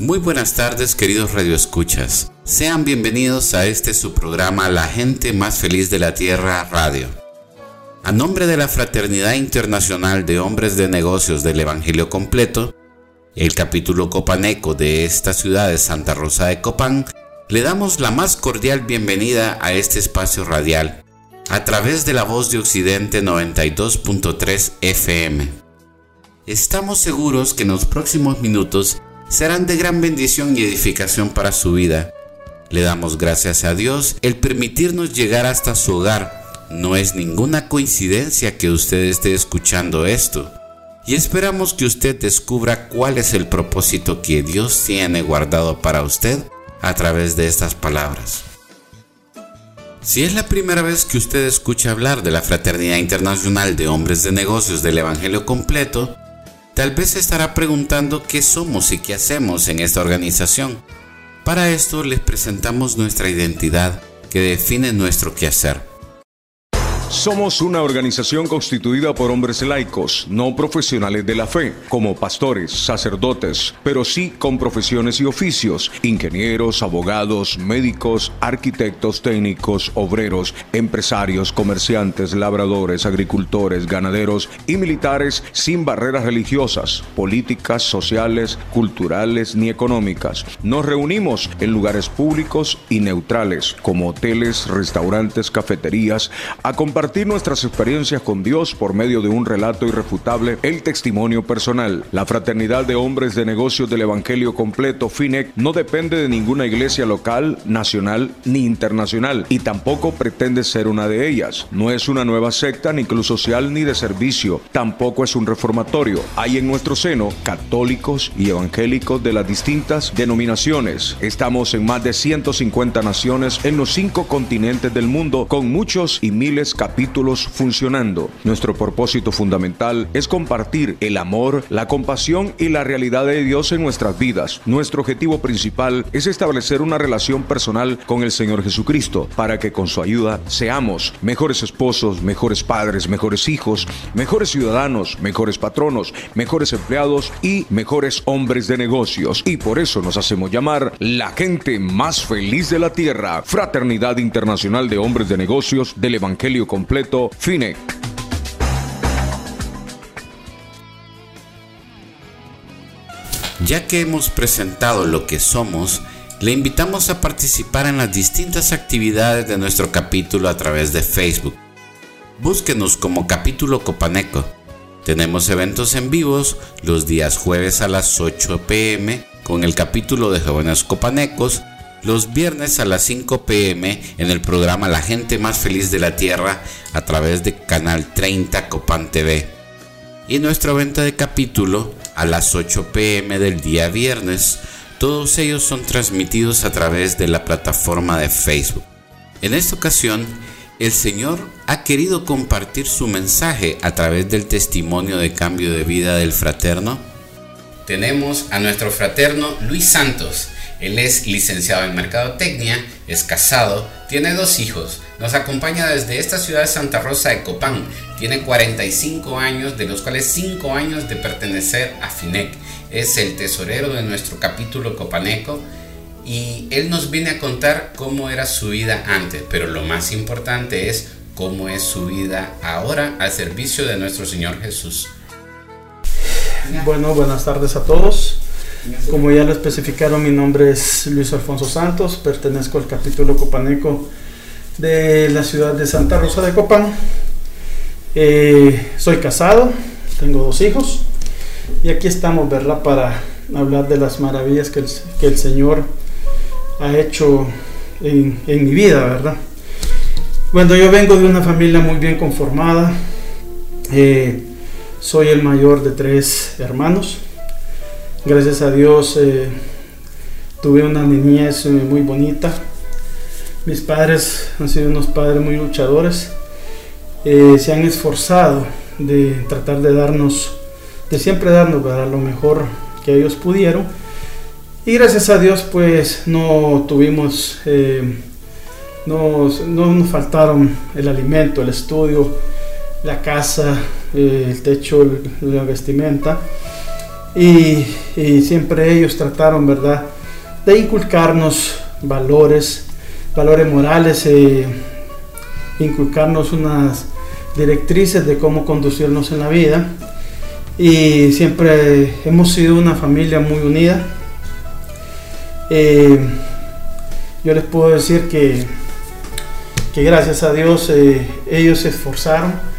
Muy buenas tardes queridos radioescuchas. Sean bienvenidos a este su programa La gente más feliz de la Tierra Radio. A nombre de la Fraternidad Internacional de Hombres de Negocios del Evangelio Completo, el capítulo copaneco de esta ciudad de Santa Rosa de Copán, le damos la más cordial bienvenida a este espacio radial a través de la voz de Occidente 92.3 FM. Estamos seguros que en los próximos minutos serán de gran bendición y edificación para su vida. Le damos gracias a Dios el permitirnos llegar hasta su hogar. No es ninguna coincidencia que usted esté escuchando esto. Y esperamos que usted descubra cuál es el propósito que Dios tiene guardado para usted a través de estas palabras. Si es la primera vez que usted escucha hablar de la Fraternidad Internacional de Hombres de Negocios del Evangelio Completo, Tal vez se estará preguntando qué somos y qué hacemos en esta organización. Para esto les presentamos nuestra identidad que define nuestro quehacer. Somos una organización constituida por hombres laicos, no profesionales de la fe, como pastores, sacerdotes, pero sí con profesiones y oficios, ingenieros, abogados, médicos, arquitectos, técnicos, obreros, empresarios, comerciantes, labradores, agricultores, ganaderos y militares sin barreras religiosas, políticas, sociales, culturales ni económicas. Nos reunimos en lugares públicos y neutrales, como hoteles, restaurantes, cafeterías, a nuestras experiencias con Dios por medio de un relato irrefutable, el testimonio personal. La fraternidad de hombres de negocios del Evangelio completo, FINEC, no depende de ninguna iglesia local, nacional ni internacional y tampoco pretende ser una de ellas. No es una nueva secta ni club social ni de servicio, tampoco es un reformatorio. Hay en nuestro seno católicos y evangélicos de las distintas denominaciones. Estamos en más de 150 naciones en los cinco continentes del mundo con muchos y miles capítulos capítulos funcionando. Nuestro propósito fundamental es compartir el amor, la compasión y la realidad de Dios en nuestras vidas. Nuestro objetivo principal es establecer una relación personal con el Señor Jesucristo para que con su ayuda seamos mejores esposos, mejores padres, mejores hijos, mejores ciudadanos, mejores patronos, mejores empleados y mejores hombres de negocios. Y por eso nos hacemos llamar la gente más feliz de la tierra, Fraternidad Internacional de Hombres de Negocios del Evangelio con completo. Ya que hemos presentado lo que somos, le invitamos a participar en las distintas actividades de nuestro capítulo a través de Facebook. Búsquenos como capítulo Copaneco. Tenemos eventos en vivos los días jueves a las 8 pm con el capítulo de jóvenes copanecos los viernes a las 5 pm en el programa La gente más feliz de la Tierra a través de Canal 30 Copan TV. Y nuestra venta de capítulo a las 8 pm del día viernes. Todos ellos son transmitidos a través de la plataforma de Facebook. En esta ocasión, el Señor ha querido compartir su mensaje a través del testimonio de cambio de vida del fraterno. Tenemos a nuestro fraterno Luis Santos él es licenciado en Mercadotecnia, es casado, tiene dos hijos. Nos acompaña desde esta ciudad de Santa Rosa de Copán. Tiene 45 años, de los cuales 5 años de pertenecer a FINEC. Es el tesorero de nuestro capítulo copaneco y él nos viene a contar cómo era su vida antes, pero lo más importante es cómo es su vida ahora al servicio de nuestro Señor Jesús. Bueno, buenas tardes a todos. Como ya lo especificaron, mi nombre es Luis Alfonso Santos, pertenezco al capítulo copaneco de la ciudad de Santa Rosa de Copán. Eh, soy casado, tengo dos hijos y aquí estamos, ¿verdad?, para hablar de las maravillas que el, Señor ha hecho en, mi vida, ¿verdad? Bueno, yo vengo de una familia muy bien conformada. Eh, soy el mayor de tres hermanos. Gracias a Dios eh, tuve una niñez eh, muy bonita. Mis padres han sido unos padres muy luchadores. Eh, se han esforzado de tratar de darnos, de siempre darnos lo mejor que ellos pudieron. Y gracias a Dios pues no tuvimos, no, no, nos faltaron el alimento, el estudio, la casa, el techo, la vestimenta. Y, siempre ellos trataron, ¿verdad?, de inculcarnos valores, valores morales, e inculcarnos unas directrices de cómo conducirnos en la vida. Y siempre hemos sido una familia muy unida. Eh, yo les puedo decir que, que gracias a Dios eh, ellos se esforzaron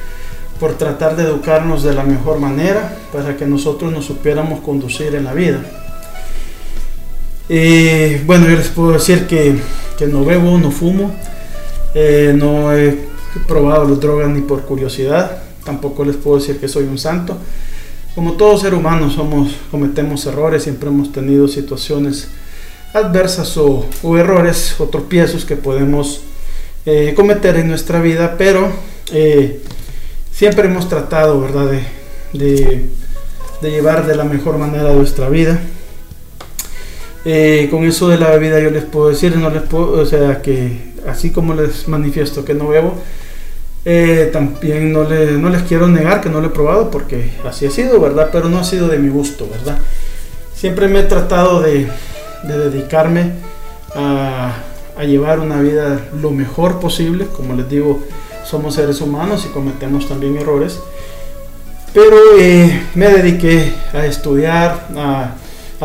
por tratar de educarnos de la mejor manera para que nosotros nos supiéramos conducir en la vida. Y bueno, yo les puedo decir que, no bebo, no fumo, eh, no he probado las drogas ni por curiosidad, tampoco les puedo decir que soy un santo. Como todo ser humano somos, cometemos errores, siempre hemos tenido situaciones adversas o, errores o tropiezos que podemos eh, cometer en nuestra vida, pero eh, siempre hemos tratado, ¿verdad?, de, llevar de la mejor manera nuestra vida. Eh, con eso de la bebida yo les puedo decir, no les puedo, o sea, que así como les manifiesto que no bebo, eh, también no, no les quiero negar que no lo he probado porque así ha sido, ¿verdad? Pero no ha sido de mi gusto, ¿verdad? Siempre me he tratado de, dedicarme a, a llevar una vida lo mejor posible, como les digo, somos seres humanos y cometemos también errores. Pero eh, me dediqué a estudiar, a,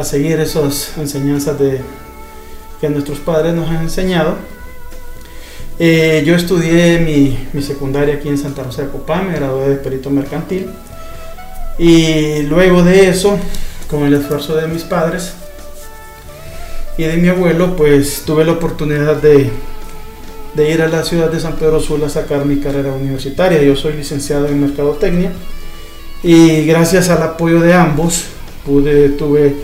seguir esas enseñanzas que nuestros padres nos han enseñado. Eh, yo estudié mi, mi, secundaria aquí en Santa Rosa de Copán, me gradué de perito mercantil. Y luego de eso, con el esfuerzo de mis padres y de mi abuelo, pues tuve la oportunidad de de ir a la ciudad de San Pedro Sula a sacar mi carrera universitaria. Yo soy licenciado en Mercadotecnia y gracias al apoyo de ambos pude, tuve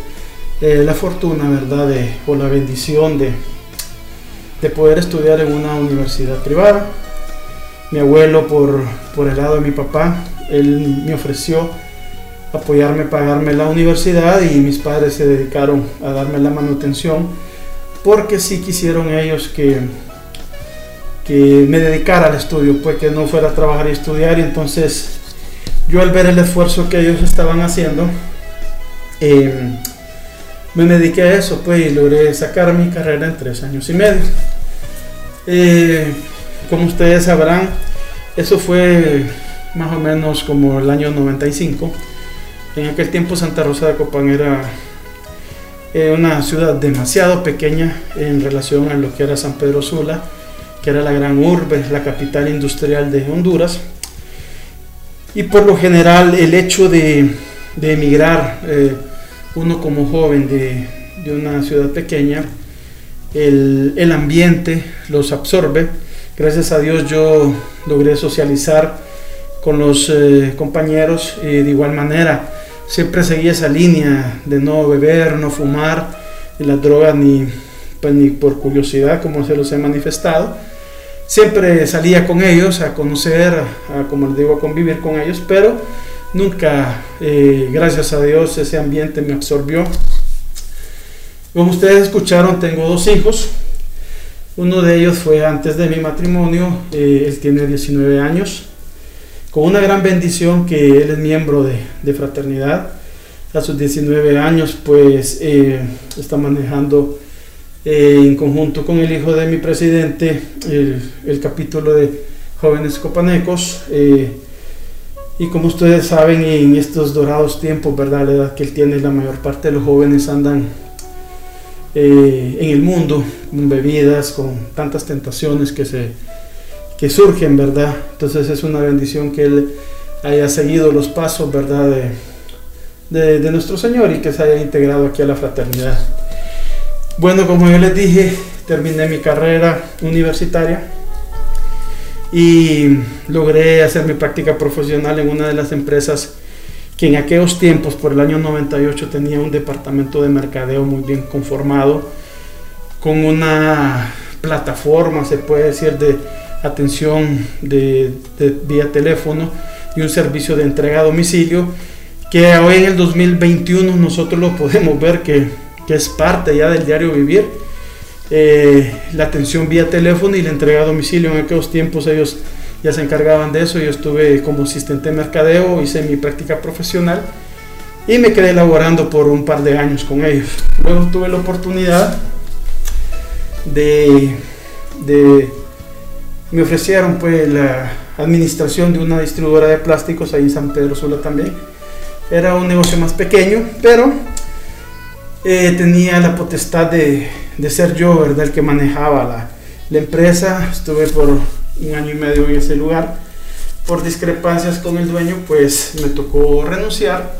eh, la fortuna, ¿verdad?, o la bendición de, de poder estudiar en una universidad privada. Mi abuelo, por, por el lado de mi papá, él me ofreció apoyarme, pagarme la universidad y mis padres se dedicaron a darme la manutención porque sí quisieron ellos que me dedicara al estudio, pues que no fuera a trabajar y estudiar. Y entonces yo al ver el esfuerzo que ellos estaban haciendo, em, me dediqué a eso, pues y logré sacar mi carrera en tres años y medio. Eh, como ustedes sabrán, eso fue más o menos como el año 95. En aquel tiempo Santa Rosa de Copán era eh, una ciudad demasiado pequeña en relación a lo que era San Pedro Sula que era la gran urbe, la capital industrial de Honduras. Y por lo general el hecho de, emigrar, eh, uno como joven de, una ciudad pequeña, el, ambiente los absorbe. Gracias a Dios yo logré socializar con los eh, compañeros y de igual manera siempre seguí esa línea de no beber, no fumar, ni la droga ni, pues, ni por curiosidad como se los he manifestado Siempre salía con ellos a conocer, a, como les digo, a convivir con ellos, pero nunca, eh, gracias a Dios, ese ambiente me absorbió. Como ustedes escucharon, tengo dos hijos. Uno de ellos fue antes de mi matrimonio, eh, él tiene 19 años, con una gran bendición que él es miembro de, fraternidad. A sus 19 años, pues eh, está manejando eh, en conjunto con el hijo de mi presidente, el, capítulo de jóvenes copanecos. Eh, y como ustedes saben, en estos dorados tiempos, ¿verdad? La edad que él tiene, la mayor parte de los jóvenes andan eh, en el mundo con bebidas, con tantas tentaciones que, se, que surgen, ¿verdad? Entonces es una bendición que él haya seguido los pasos, ¿verdad? de, de nuestro Señor y que se haya integrado aquí a la fraternidad. Bueno, como yo les dije, terminé mi carrera universitaria y logré hacer mi práctica profesional en una de las empresas que en aquellos tiempos, por el año 98, tenía un departamento de mercadeo muy bien conformado, con una plataforma, se puede decir, de atención de, vía teléfono y un servicio de entrega a domicilio, que hoy en el 2021 nosotros lo podemos ver que que es parte ya del diario vivir. Eh, la atención vía teléfono y la entrega a domicilio. En aquellos tiempos ellos ya se encargaban de eso. Yo estuve como asistente de mercadeo, hice mi práctica profesional y me quedé laborando por un par de años con ellos. Luego tuve la oportunidad de, de me ofrecieron pues la administración de una distribuidora de plásticos ahí en San Pedro Sula también. Era un negocio más pequeño, pero eh, tenía la potestad de, de, ser yo, ¿verdad? El que manejaba la, la empresa. Estuve por un año y medio en ese lugar. Por discrepancias con el dueño, pues me tocó renunciar.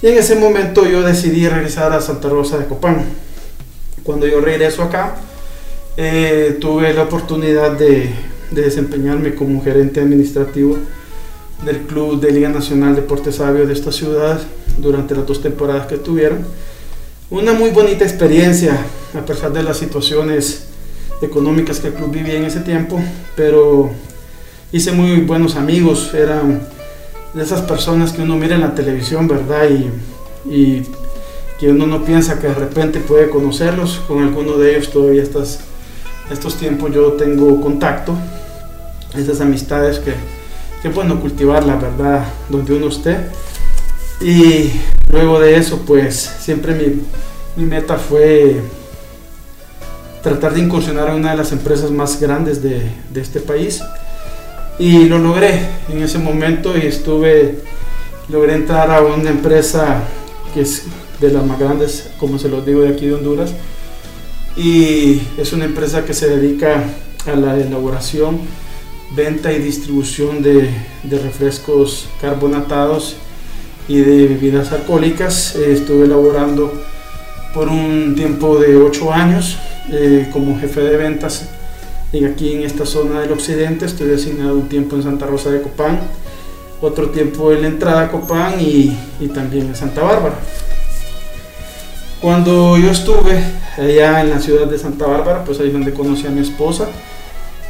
Y en ese momento yo decidí regresar a Santa Rosa de Copán. Cuando yo regreso acá, eh, tuve la oportunidad de, de, desempeñarme como gerente administrativo del Club de Liga Nacional Deporte Sabio de esta ciudad durante las dos temporadas que tuvieron. Una muy bonita experiencia, a pesar de las situaciones económicas que el club vivía en ese tiempo, pero hice muy buenos amigos, eran de esas personas que uno mira en la televisión, ¿verdad? Y, que uno no piensa que de repente puede conocerlos, con alguno de ellos todavía estas, estos tiempos yo tengo contacto, esas amistades que, que bueno cultivar la verdad donde uno esté. Y luego de eso, pues siempre mi, meta fue tratar de incursionar en una de las empresas más grandes de, de, este país. Y lo logré en ese momento y estuve logré entrar a una empresa que es de las más grandes como se los digo de aquí de Honduras. Y es una empresa que se dedica a la elaboración venta y distribución de refrescos carbonatados y de bebidas alcohólicas estuve elaborando por un tiempo de 8 años eh, como jefe de ventas y aquí en esta zona del occidente. Estoy asignado un tiempo en Santa Rosa de Copán, otro tiempo en la entrada a Copán y, también en Santa Bárbara. Cuando yo estuve allá en la ciudad de Santa Bárbara, pues ahí es donde conocí a mi esposa.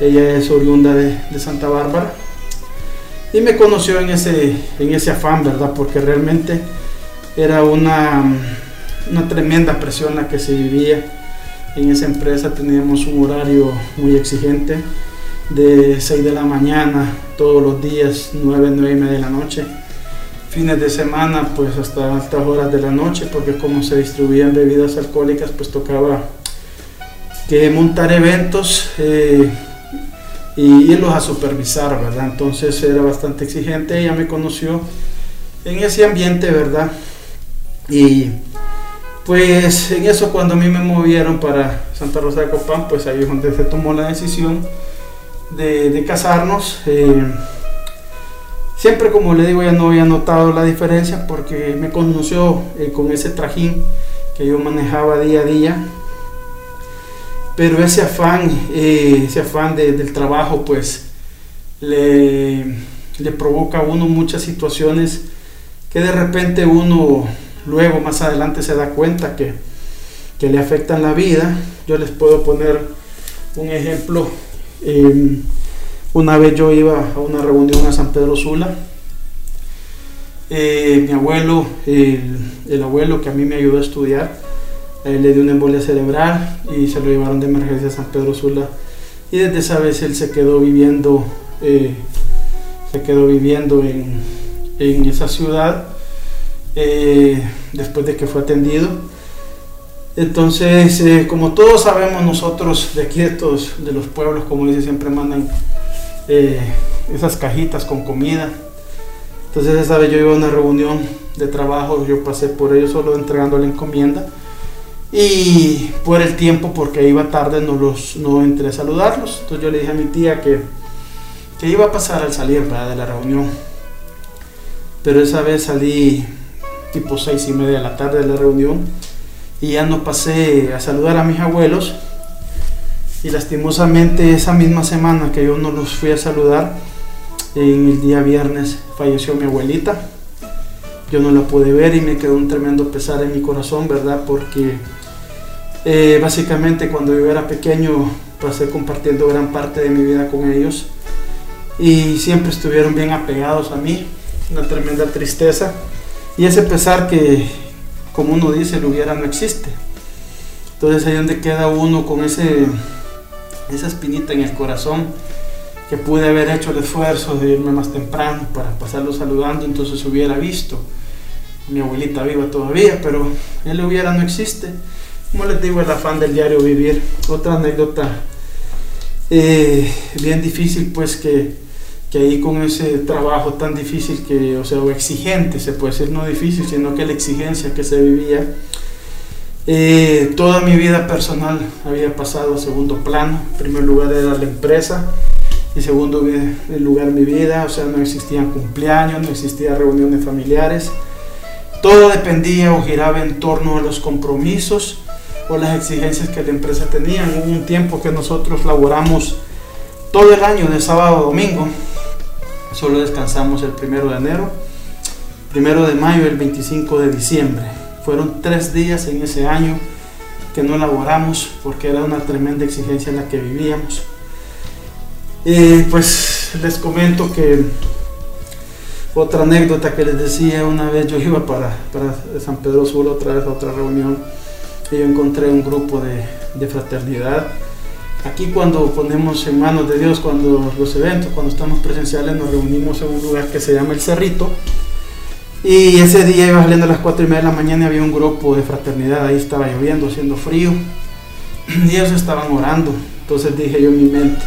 Ella es oriunda de Santa Bárbara. Y me conoció en ese, en ese afán, ¿verdad? Porque realmente era una, una tremenda presión la que se vivía en esa empresa teníamos un horario muy exigente de 6 de la mañana todos los días, 9, 9 y media de la noche. Fines de semana pues hasta altas horas de la noche porque como se distribuían bebidas alcohólicas pues tocaba que montar eventos eh, y irlos a supervisar, ¿verdad? Entonces era bastante exigente, ella me conoció en ese ambiente, ¿verdad? Y pues en eso cuando a mí me movieron para Santa Rosa de Copán, pues ahí es donde se tomó la decisión de, casarnos. Eh, siempre como le digo ya no había notado la diferencia porque me conoció eh, con ese trajín que yo manejaba día a día. Pero ese afán, eh, ese afán de, del trabajo pues le, provoca a uno muchas situaciones que de repente uno luego más adelante se da cuenta que, que le afectan la vida. Yo les puedo poner un ejemplo. Eh, una vez yo iba a una reunión a San Pedro Sula. Eh, mi abuelo, el, el, abuelo que a mí me ayudó a estudiar, él le dio una embolia cerebral y se lo llevaron de emergencia a San Pedro Sula. Y desde esa vez él se quedó viviendo, eh, se quedó viviendo en, en esa ciudad eh, después de que fue atendido. Entonces, eh, como todos sabemos nosotros de aquí de, los pueblos, como dice, siempre mandan eh, esas cajitas con comida. Entonces esa vez yo iba a una reunión de trabajo, yo pasé por ellos solo entregando la encomienda. Y por el tiempo, porque iba tarde, no, los, no entré a saludarlos. Entonces yo le dije a mi tía que, que iba a pasar al salir de la reunión. Pero esa vez salí tipo seis y media de la tarde de la reunión y ya no pasé a saludar a mis abuelos y lastimosamente esa misma semana que yo no los fui a saludar en el día viernes falleció mi abuelita yo no la pude ver y me quedó un tremendo pesar en mi corazón verdad porque eh, básicamente cuando yo era pequeño pasé compartiendo gran parte de mi vida con ellos y siempre estuvieron bien apegados a mí una tremenda tristeza y ese pesar que, como uno dice, lo hubiera no existe. Entonces ahí donde queda uno con ese, esa espinita en el corazón, que pude haber hecho el esfuerzo de irme más temprano para pasarlo saludando, entonces hubiera visto mi abuelita viva todavía, pero él hubiera no existe. Como les digo, el afán del diario vivir. Otra anécdota eh, bien difícil, pues que, que, ahí con ese trabajo tan difícil que, o sea, o exigente, se puede decir no difícil, sino que la exigencia que se vivía, eh, toda mi vida personal había pasado a segundo plano. En primer lugar era la empresa y segundo lugar mi vida, o sea, no existían cumpleaños, no existían reuniones familiares. Todo dependía o giraba en torno a los compromisos o las exigencias que la empresa tenía. Hubo un tiempo que nosotros laboramos todo el año, de sábado a domingo. Solo descansamos el primero de enero, primero de mayo y el 25 de diciembre. Fueron tres días en ese año que no laboramos porque era una tremenda exigencia en la que vivíamos. Y pues les comento que otra anécdota que les decía, una vez yo iba para, para San Pedro Sula otra vez a otra reunión yo encontré un grupo de, fraternidad. Aquí cuando ponemos en manos de Dios, cuando los eventos, cuando estamos presenciales, nos reunimos en un lugar que se llama El Cerrito. Y ese día iba saliendo a las 4 y media de la mañana y había un grupo de fraternidad, ahí estaba lloviendo, haciendo frío. Y ellos estaban orando. Entonces dije yo en mi mente,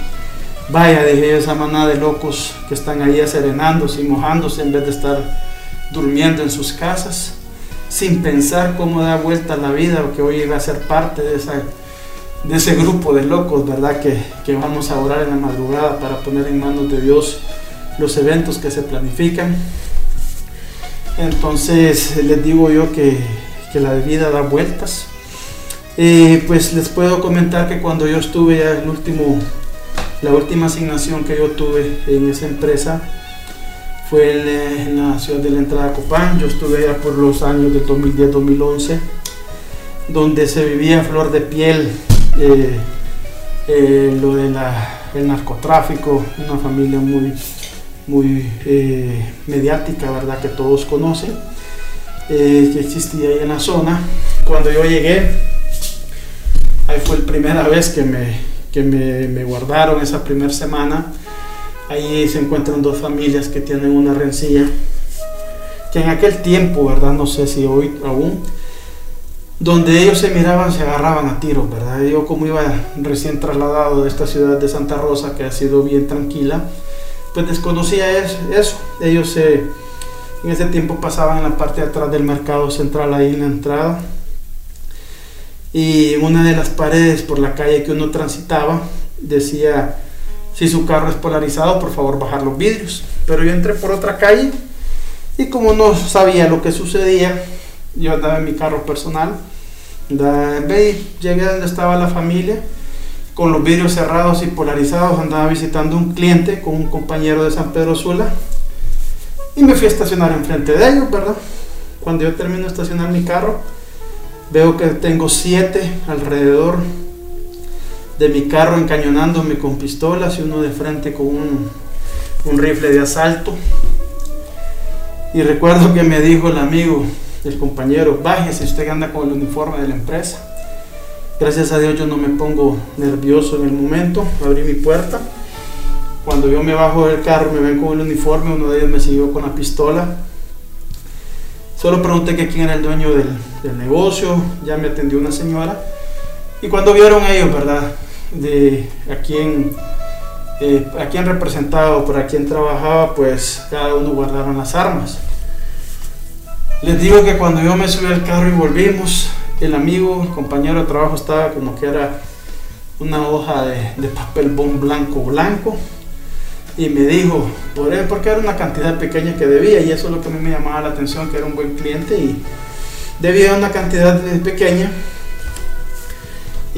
vaya, dije yo, esa manada de locos que están ahí serenándose y mojándose en vez de estar durmiendo en sus casas sin pensar cómo da vuelta la vida o que hoy iba a ser parte de, esa, de ese grupo de locos, ¿verdad? Que, que, vamos a orar en la madrugada para poner en manos de Dios los eventos que se planifican. Entonces les digo yo que, que la vida da vueltas. Eh, pues les puedo comentar que cuando yo estuve ya el último, la última asignación que yo tuve en esa empresa, fue en la ciudad de la entrada Copán. Yo estuve allá por los años del 2010-2011, donde se vivía flor de piel eh, eh, lo del narcotráfico, una familia muy, muy eh, mediática, ¿verdad? Que todos conocen, que existía ahí en la zona. Cuando yo llegué, ahí fue la primera vez que me, que me, me guardaron esa primera semana Ahí se encuentran dos familias que tienen una rencilla, que en aquel tiempo, ¿verdad? No sé si hoy aún, donde ellos se miraban, se agarraban a tiros, ¿verdad? Yo como iba recién trasladado de esta ciudad de Santa Rosa, que ha sido bien tranquila, pues desconocía eso. Ellos en ese tiempo pasaban en la parte de atrás del mercado central, ahí en la entrada. Y en una de las paredes por la calle que uno transitaba, decía si su carro es polarizado, por favor bajar los vidrios. Pero yo entré por otra calle y como no sabía lo que sucedía, yo andaba en mi carro personal. llegué donde estaba la familia, con los vidrios cerrados y polarizados, andaba visitando un cliente con un compañero de San Pedro Sula y me fui a estacionar enfrente de ellos, ¿verdad? Cuando yo termino de estacionar mi carro, veo que tengo siete alrededor de mi carro encañonándome con pistolas y uno de frente con un, rifle de asalto. Y recuerdo que me dijo el amigo, el compañero, bájese, usted anda con el uniforme de la empresa. Gracias a Dios yo no me pongo nervioso en el momento, abrí mi puerta. Cuando yo me bajo del carro, me ven con el uniforme, uno de ellos me siguió con la pistola. Solo pregunté que quién era el dueño del, del negocio, ya me atendió una señora. Y cuando vieron ellos, ¿verdad? De a quién, eh, a quién representaba o para quién trabajaba, pues cada uno guardaron las armas. Les digo que cuando yo me subí al carro y volvimos, el amigo, el compañero de trabajo estaba como que era una hoja de, papel bon blanco blanco y me dijo, por él, porque era una cantidad pequeña que debía y eso es lo que a mí me llamaba la atención, que era un buen cliente y debía una cantidad pequeña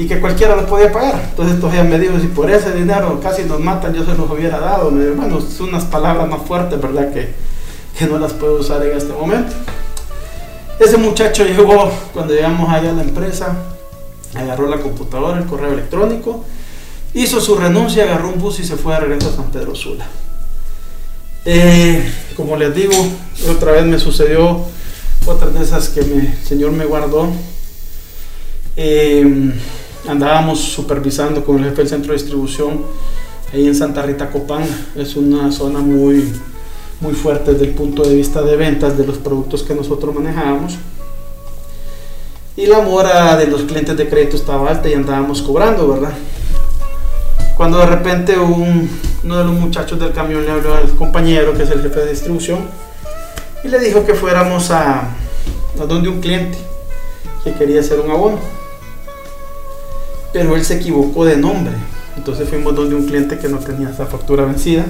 y que cualquiera lo podía pagar. Entonces todavía me dijo, si por ese dinero casi nos matan, yo se los hubiera dado. Me bueno, son unas palabras más fuertes, ¿verdad? Que, que no las puedo usar en este momento. Ese muchacho llegó, cuando llegamos allá a la empresa, agarró la computadora, el correo electrónico, hizo su renuncia, agarró un bus y se fue a regreso a San Pedro Sula. Eh, como les digo, otra vez me sucedió otra de esas que el Señor me guardó. Eh, andábamos supervisando con el jefe del centro de distribución ahí en Santa Rita Copán. Es una zona muy, muy fuerte desde el punto de vista de ventas de los productos que nosotros manejábamos. Y la mora de los clientes de crédito estaba alta y andábamos cobrando, ¿verdad? Cuando de repente un, uno de los muchachos del camión le habló al compañero, que es el jefe de distribución, y le dijo que fuéramos a, a donde un cliente que quería hacer un abono. Pero él se equivocó de nombre. Entonces fuimos donde un cliente que no tenía esa factura vencida.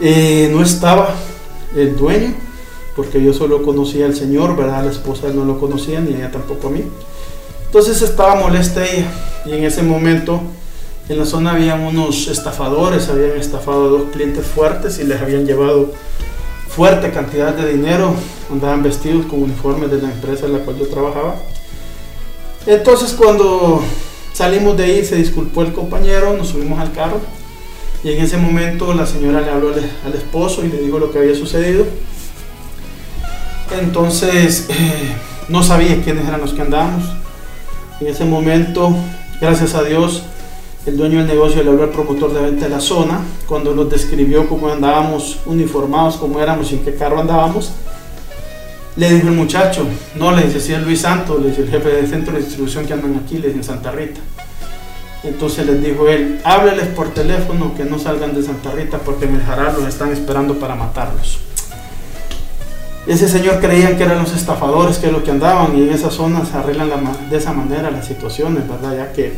Eh, no estaba el dueño, porque yo solo conocía al señor, ¿verdad? La esposa no lo conocía, ni ella tampoco a mí. Entonces estaba molesta ella. Y en ese momento en la zona habían unos estafadores, habían estafado a dos clientes fuertes y les habían llevado fuerte cantidad de dinero, andaban vestidos con uniformes de la empresa en la cual yo trabajaba. Entonces cuando salimos de ahí se disculpó el compañero, nos subimos al carro y en ese momento la señora le habló al, esposo y le dijo lo que había sucedido. Entonces eh, no sabía quiénes eran los que andábamos. En ese momento, gracias a Dios, el dueño del negocio le habló al promotor de venta de la zona, cuando nos describió cómo andábamos uniformados, cómo éramos y en qué carro andábamos. Le dijo el muchacho, no, le decía Luis Santos, le dice el jefe del centro de distribución que andan aquí, le dice en Santa Rita. Entonces les dijo él, hábleles por teléfono que no salgan de Santa Rita porque en el los están esperando para matarlos. Ese señor creía que eran los estafadores que es lo que andaban y en esas zonas arreglan de esa manera las situaciones, ¿verdad? Ya que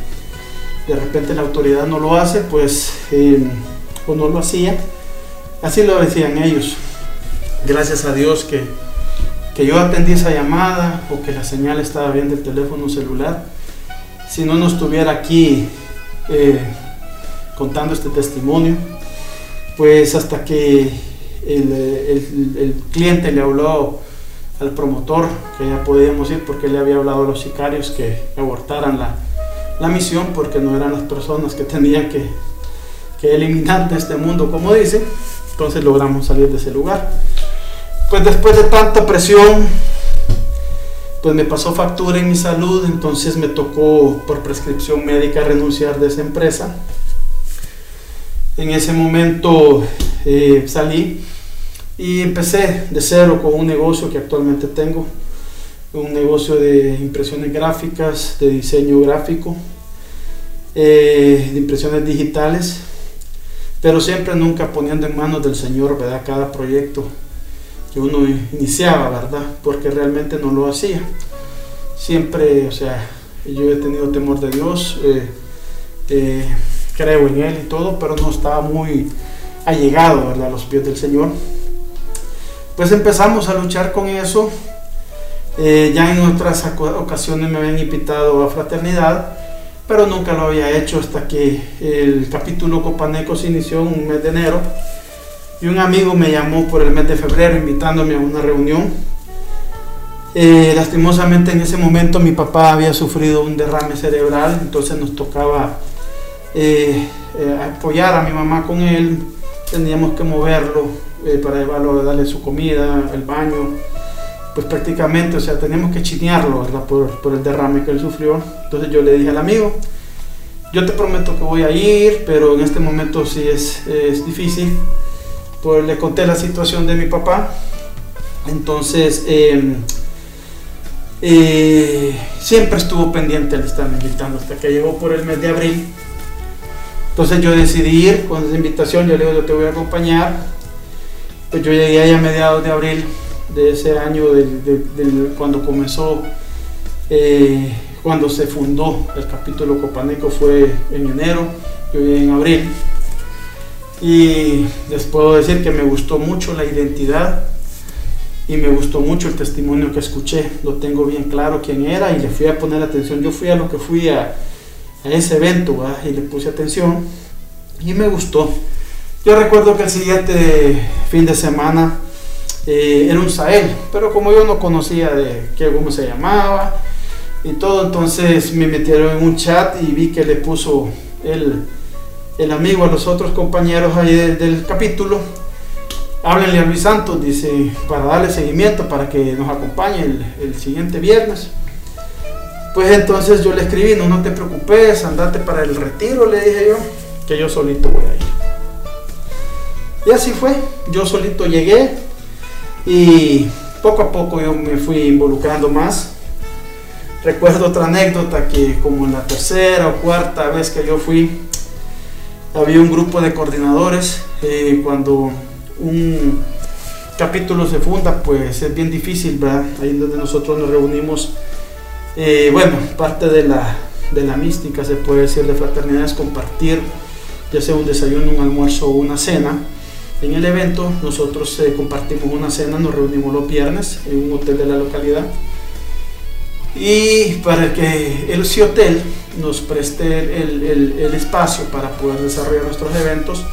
de repente la autoridad no lo hace, pues, eh, o no lo hacía. Así lo decían ellos. Gracias a Dios que, que yo atendí esa llamada o que la señal estaba bien del teléfono celular. Si no, no estuviera aquí eh, contando este testimonio. Pues hasta que el, el, cliente le habló al promotor que ya podíamos ir porque le había hablado a los sicarios que abortaran la, la misión porque no eran las personas que tenían que, que eliminar de este mundo, como dice. Entonces logramos salir de ese lugar. Pues después de tanta presión, pues me pasó factura en mi salud, entonces me tocó por prescripción médica renunciar de esa empresa. En ese momento eh, salí y empecé de cero con un negocio que actualmente tengo, un negocio de impresiones gráficas, de diseño gráfico, eh, de impresiones digitales, pero siempre nunca poniendo en manos del Señor, ¿verdad? Cada proyecto que uno iniciaba, ¿verdad? Porque realmente no lo hacía. Siempre, o sea, yo he tenido temor de Dios, eh, eh, creo en Él y todo, pero no estaba muy allegado, ¿verdad? A los pies del Señor. Pues empezamos a luchar con eso eh, ya en otras ocasiones me habían invitado a fraternidad, pero nunca lo había hecho hasta que el capítulo Copaneco se inició en un mes de enero. Y un amigo me llamó por el mes de febrero invitándome a una reunión. Eh, lastimosamente en ese momento mi papá había sufrido un derrame cerebral, entonces nos tocaba eh, apoyar a mi mamá con él. Teníamos que moverlo para llevarlo, darle su comida, el baño pues prácticamente, o sea, teníamos que chinearlo. Por, el derrame que él sufrió. Entonces yo le dije al amigo, yo te prometo que voy a ir, pero en este momento sí es difícil. Le conté la situación de mi papá. Entonces, em, eh, siempre estuvo pendiente, le están invitando hasta que llegó por el mes de abril. Entonces yo decidí ir con esa invitación, yo le digo, yo te voy a acompañar. Pues yo llegué ahí a mediados de abril de ese año cuando comenzó, eh, cuando se fundó el capítulo Copaneco fue en enero, yo en abril. Y les puedo decir que me gustó mucho la identidad y me gustó mucho el testimonio que escuché. Lo tengo bien claro quién era y le fui a poner atención. Yo fui a lo que fui a, ese evento y le puse atención y me gustó. Yo recuerdo que el siguiente fin de semana eh, era un Sahel, pero como yo no conocía de qué, cómo se llamaba y todo, entonces me metieron en un chat y vi que le puso el, el amigo a los otros compañeros ahí del, capítulo. Háblenle a Luis Santos, dice, para darle seguimiento, para que nos acompañe el, siguiente viernes. Pues entonces yo le escribí, no, no te preocupes, andate para el retiro, le dije yo, que yo solito voy a ir. Y así fue, yo solito llegué y poco a poco yo me fui involucrando más. Recuerdo otra anécdota que como en la tercera o cuarta vez que yo fui, había un grupo de coordinadores. Eh, cuando un capítulo se funda, pues es bien difícil, ¿verdad? Ahí donde nosotros nos reunimos. Eh, bueno, parte de la, de la mística, se puede decir, de fraternidad es compartir, ya sea un desayuno, un almuerzo o una cena. En el evento nosotros eh, compartimos una cena, nos reunimos los viernes en un hotel de la localidad. Y para que el hotel nos preste el, el, espacio para poder desarrollar nuestros eventos,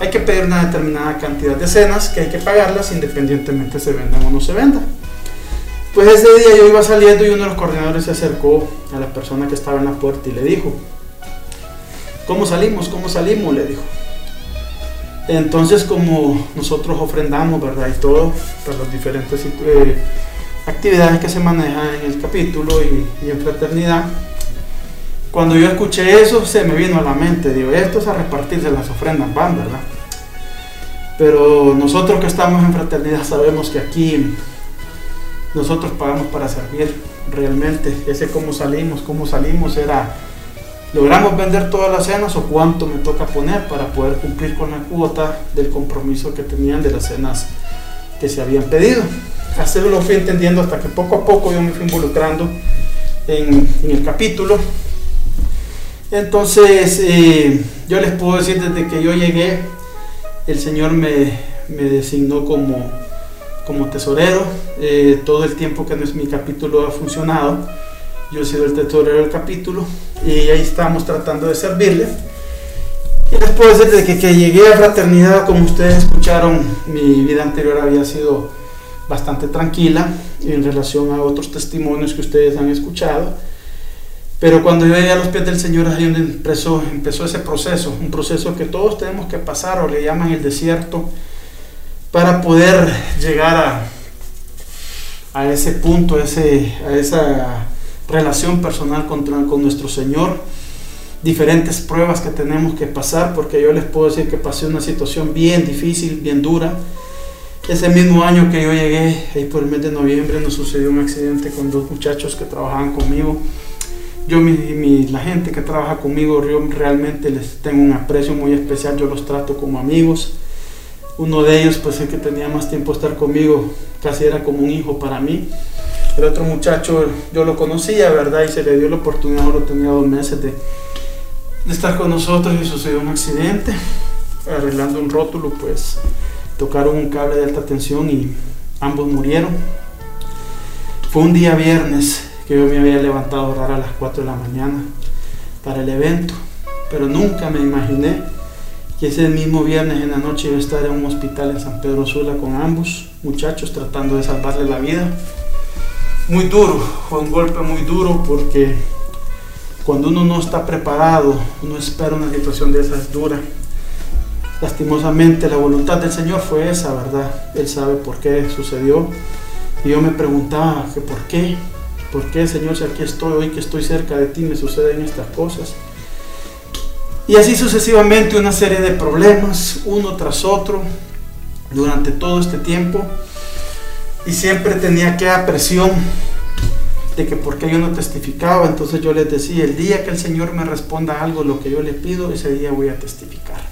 hay que pedir una determinada cantidad de cenas que hay que pagarlas independientemente se vendan o no se vendan. Pues ese día yo iba saliendo y uno de los coordinadores se acercó a la persona que estaba en la puerta y le dijo, ¿cómo salimos? ¿Cómo salimos? Le dijo. Entonces, como nosotros ofrendamos, ¿verdad? Y todo, para las diferentes eh, actividades que se manejan en el capítulo y, en fraternidad, cuando yo escuché eso, se me vino a la mente, digo, esto es a repartirse las ofrendas, van, ¿verdad? Pero nosotros que estamos en fraternidad sabemos que aquí nosotros pagamos para servir realmente. Ese cómo salimos, cómo salimos era logramos vender todas las cenas o cuánto me toca poner para poder cumplir con la cuota del compromiso que tenían de las cenas que se habían pedido. Así lo fui entendiendo hasta que poco a poco yo me fui involucrando en, el capítulo. Entonces, eh, yo les puedo decir desde que yo llegué, el Señor me, me designó como, como tesorero. Eh, todo el tiempo que mi capítulo ha funcionado, yo he sido el tesorero del capítulo y ahí estamos tratando de servirle. Y les puedo decir desde que, que llegué a Fraternidad, como ustedes escucharon, mi vida anterior había sido bastante tranquila en relación a otros testimonios que ustedes han escuchado. Pero cuando yo llegué a los pies del Señor, ahí empezó, empezó ese proceso, un proceso que todos tenemos que pasar o le llaman el desierto, para poder llegar a, a ese punto, ese, a esa relación personal con, con nuestro Señor, diferentes pruebas que tenemos que pasar, porque yo les puedo decir que pasé una situación bien difícil, bien dura. Ese mismo año que yo llegué, ahí por el mes de noviembre, nos sucedió un accidente con dos muchachos que trabajaban conmigo. Yo, mi, la gente que trabaja conmigo, yo realmente les tengo un aprecio muy especial, yo los trato como amigos. Uno de ellos, pues el que tenía más tiempo estar conmigo, casi era como un hijo para mí. El otro muchacho yo lo conocía, ¿verdad? Y se le dio la oportunidad, solo tenía dos meses de, estar con nosotros y sucedió un accidente. Arreglando un rótulo, pues tocaron un cable de alta tensión y ambos murieron. Fue un día viernes que yo me había levantado a las 4 de la mañana para el evento, pero nunca me imaginé que ese mismo viernes en la noche iba a estar en un hospital en San Pedro Sula con ambos muchachos tratando de salvarle la vida muy duro, fue un golpe muy duro porque cuando uno no está preparado, uno espera una situación de esas dura. Lastimosamente la voluntad del Señor fue esa, ¿verdad? Él sabe por qué sucedió. Y yo me preguntaba que por qué, por qué Señor, si aquí estoy, hoy que estoy cerca de ti, me suceden estas cosas. Y así sucesivamente una serie de problemas, uno tras otro, durante todo este tiempo. Y siempre tenía que presión de que porque yo no testificaba, entonces yo les decía, el día que el Señor me responda algo, lo que yo le pido, ese día voy a testificar.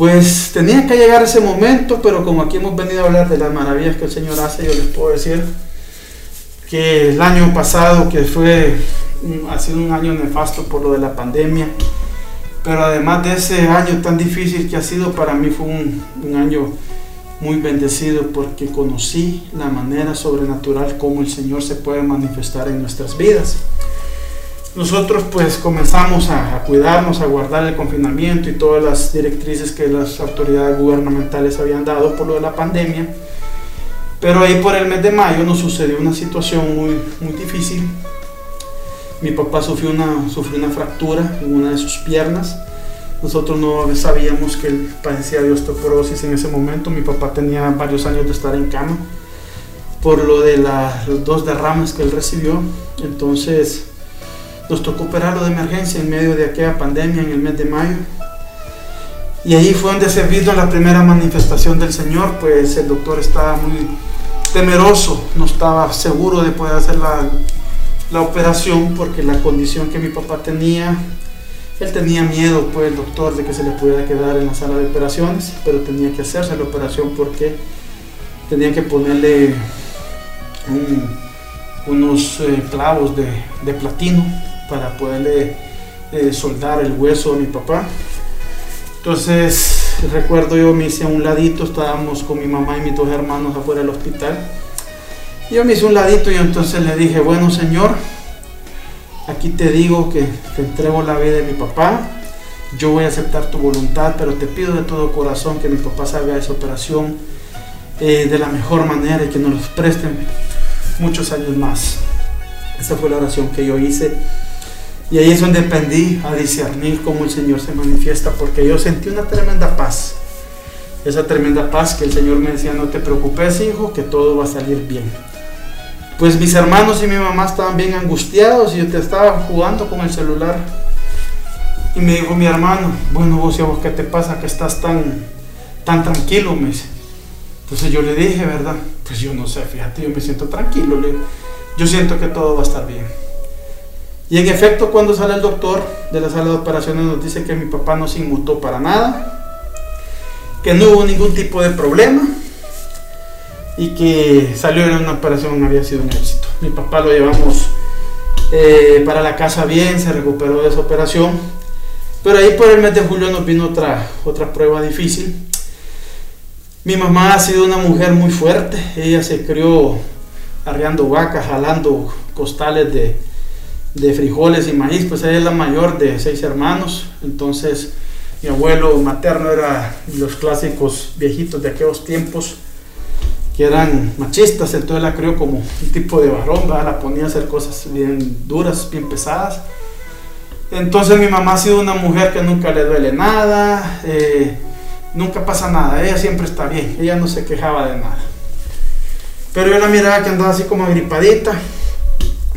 Pues tenía que llegar ese momento, pero como aquí hemos venido a hablar de las maravillas que el Señor hace, yo les puedo decir que el año pasado, que fue, ha sido un año nefasto por lo de la pandemia, pero además de ese año tan difícil que ha sido para mí, fue un, un año muy bendecido porque conocí la manera sobrenatural como el Señor se puede manifestar en nuestras vidas. Nosotros pues comenzamos a, cuidarnos, a guardar el confinamiento y todas las directrices que las autoridades gubernamentales habían dado por lo de la pandemia. Pero ahí por el mes de mayo nos sucedió una situación muy, muy difícil. Mi papá sufrió una, sufrió una fractura en una de sus piernas nosotros no sabíamos que él padecía de osteoporosis en ese momento. Mi papá tenía varios años de estar en cama por lo de las dos derrames que él recibió. Entonces nos tocó operarlo de emergencia en medio de aquella pandemia en el mes de mayo. Y ahí fue donde se vino la primera manifestación del Señor, pues el doctor estaba muy temeroso, no estaba seguro de poder hacer la, la operación porque la condición que mi papá tenía, él tenía miedo, pues el doctor, de que se le pudiera quedar en la sala de operaciones, pero tenía que hacerse la operación porque tenía que ponerle unos eh, clavos de, de, platino para poderle eh, soldar el hueso a mi papá. Entonces, recuerdo yo me hice a un ladito, estábamos con mi mamá y mis dos hermanos afuera del hospital. Yo me hice un ladito y entonces le dije, bueno Señor, aquí te digo que te entrego la vida de mi papá, yo voy a aceptar tu voluntad, pero te pido de todo corazón que mi papá salga de esa operación eh, de la mejor manera y que nos los presten muchos años más. Esa fue la oración que yo hice. Y ahí es donde aprendí a discernir cómo el Señor se manifiesta, porque yo sentí una tremenda paz. Esa tremenda paz que el Señor me decía, no te preocupes hijo, que todo va a salir bien. Pues mis hermanos y mi mamá estaban bien angustiados y yo te estaba jugando con el celular. Y me dijo mi hermano, bueno vos y vos qué te pasa que estás tan, tan tranquilo, me Entonces yo le dije, ¿verdad? Pues yo no sé, fíjate, yo me siento tranquilo, yo siento que todo va a estar bien. Y en efecto, cuando sale el doctor de la sala de operaciones nos dice que mi papá no se inmutó para nada, que no hubo ningún tipo de problema y que salió en una operación había sido un éxito. Mi papá lo llevamos eh, para la casa bien, se recuperó de esa operación, pero ahí por el mes de julio nos vino otra, otra prueba difícil. Mi mamá ha sido una mujer muy fuerte, ella se crió arreando vacas, jalando costales de, de frijoles y maíz, pues ella es la mayor de seis hermanos, entonces mi abuelo materno era los clásicos viejitos de aquellos tiempos que eran machistas, entonces la crió como un tipo de varón, la ponía a hacer cosas bien duras, bien pesadas. Entonces mi mamá ha sido una mujer que nunca le duele nada, eh, nunca pasa nada, ella siempre está bien, ella no se quejaba de nada. Pero yo la miraba que andaba así como agripadita,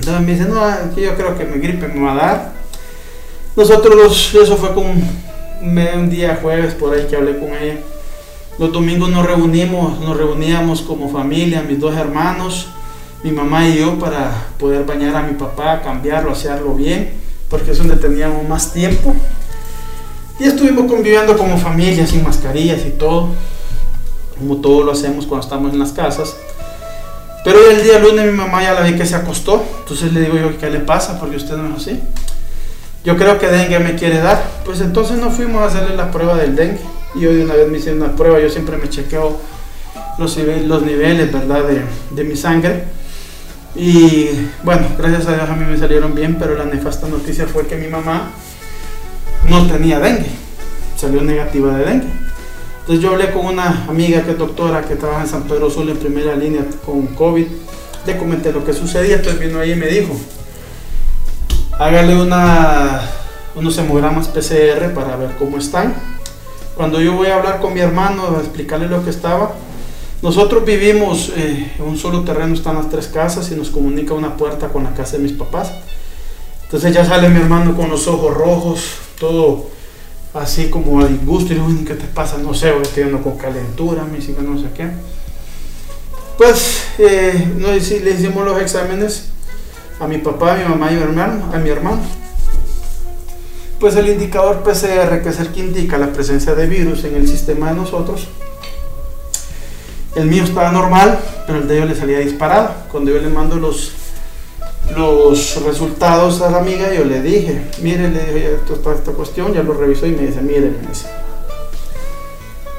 entonces me dice, no, yo creo que mi gripe me va a dar. Nosotros, eso fue como un día jueves por ahí que hablé con ella. Los domingos nos reunimos, nos reuníamos como familia, mis dos hermanos, mi mamá y yo, para poder bañar a mi papá, cambiarlo, hacerlo bien, porque es donde teníamos más tiempo. Y estuvimos conviviendo como familia, sin mascarillas y todo, como todo lo hacemos cuando estamos en las casas. Pero el día lunes mi mamá ya la vi que se acostó, entonces le digo yo, ¿qué le pasa? Porque usted no es así. Yo creo que dengue me quiere dar. Pues entonces no fuimos a hacerle la prueba del dengue. Y hoy una vez me hicieron una prueba, yo siempre me chequeo los, los niveles, ¿verdad? De mi sangre. Y bueno, gracias a Dios a mí me salieron bien, pero la nefasta noticia fue que mi mamá no tenía dengue. Salió negativa de dengue. Entonces yo hablé con una amiga que es doctora que trabaja en San Pedro Sur en primera línea con COVID. Le comenté lo que sucedía, entonces vino ahí y me dijo, hágale una, unos hemogramas PCR para ver cómo están. Cuando yo voy a hablar con mi hermano, a explicarle lo que estaba, nosotros vivimos eh, en un solo terreno, están las tres casas y nos comunica una puerta con la casa de mis papás. Entonces ya sale mi hermano con los ojos rojos, todo así como a disgusto y digo, ¿qué te pasa? No sé, estoy yendo con calentura, me dice no sé qué. Pues eh, no, le hicimos los exámenes a mi papá, a mi mamá y a mi hermano, a mi hermano. Pues el indicador PCR, que es el que indica la presencia de virus en el sistema de nosotros, el mío estaba normal, pero el de ellos le salía disparado. Cuando yo le mando los los resultados a la amiga, yo le dije, mire, le dije, esta, esta cuestión, ya lo revisó y me dice, mire, me.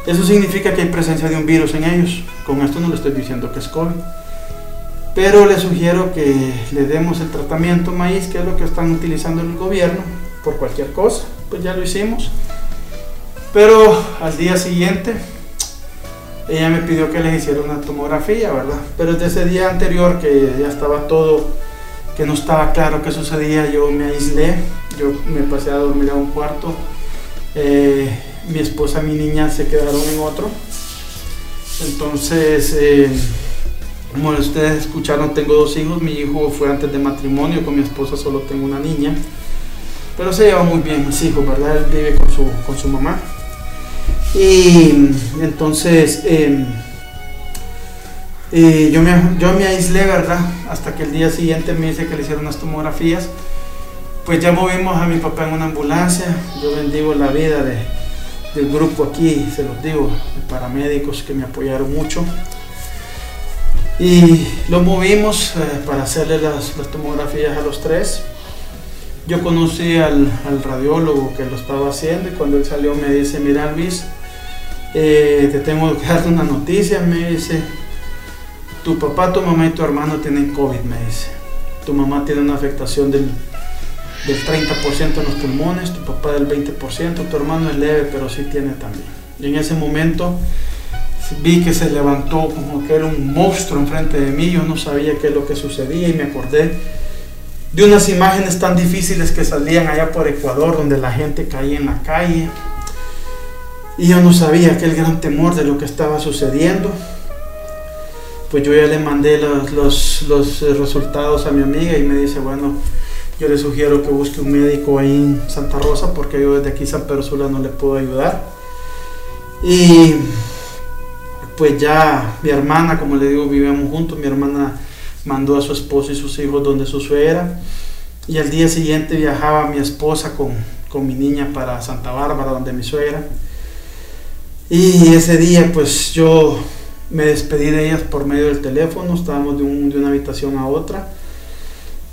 Eso significa que hay presencia de un virus en ellos. Con esto no le estoy diciendo que es COVID. Pero le sugiero que le demos el tratamiento maíz, que es lo que están utilizando el gobierno, por cualquier cosa. Pues ya lo hicimos. Pero al día siguiente, ella me pidió que le hiciera una tomografía, ¿verdad? Pero desde ese día anterior, que ya estaba todo que no estaba claro qué sucedía, yo me aislé, yo me pasé a dormir a un cuarto, eh, mi esposa y mi niña se quedaron en otro. Entonces, eh, como ustedes escucharon, tengo dos hijos, mi hijo fue antes de matrimonio, con mi esposa solo tengo una niña, pero se lleva muy bien mis hijos, ¿verdad? Él vive con su, con su mamá. Y entonces em, yo, me, yo me aislé, ¿verdad? Hasta que el día siguiente me dice que le hicieron unas tomografías. Pues ya movimos a mi papá en una ambulancia. Yo bendigo la vida de, del grupo aquí, se los digo, de paramédicos que me apoyaron mucho. Y lo movimos eh, para hacerle las, tomografías a los tres. Yo conocí al, radiólogo que lo estaba haciendo y cuando él salió me dice, mira Luis, eh, te tengo que darte una noticia, me dice, tu papá, tu mamá y tu hermano tienen COVID, me dice. Tu mamá tiene una afectación del, del 30% en los pulmones, tu papá del 20%, tu hermano es leve, pero sí tiene también. Y en ese momento vi que se levantó como que era un monstruo enfrente de mí, yo no sabía qué es lo que sucedía y me acordé de unas imágenes tan difíciles que salían allá por Ecuador, donde la gente caía en la calle. Y yo no sabía aquel gran temor de lo que estaba sucediendo. Pues yo ya le mandé los, los, los resultados a mi amiga y me dice, bueno, yo le sugiero que busque un médico ahí en Santa Rosa porque yo desde aquí San Pedro Sula no le puedo ayudar. Y pues ya mi hermana, como le digo, vivíamos juntos, mi hermana mandó a su esposo y sus hijos donde su suegra y al día siguiente viajaba mi esposa con, con mi niña para Santa Bárbara, donde mi suegra. Y ese día pues yo me despedí de ellas por medio del teléfono, estábamos de, de una habitación a otra.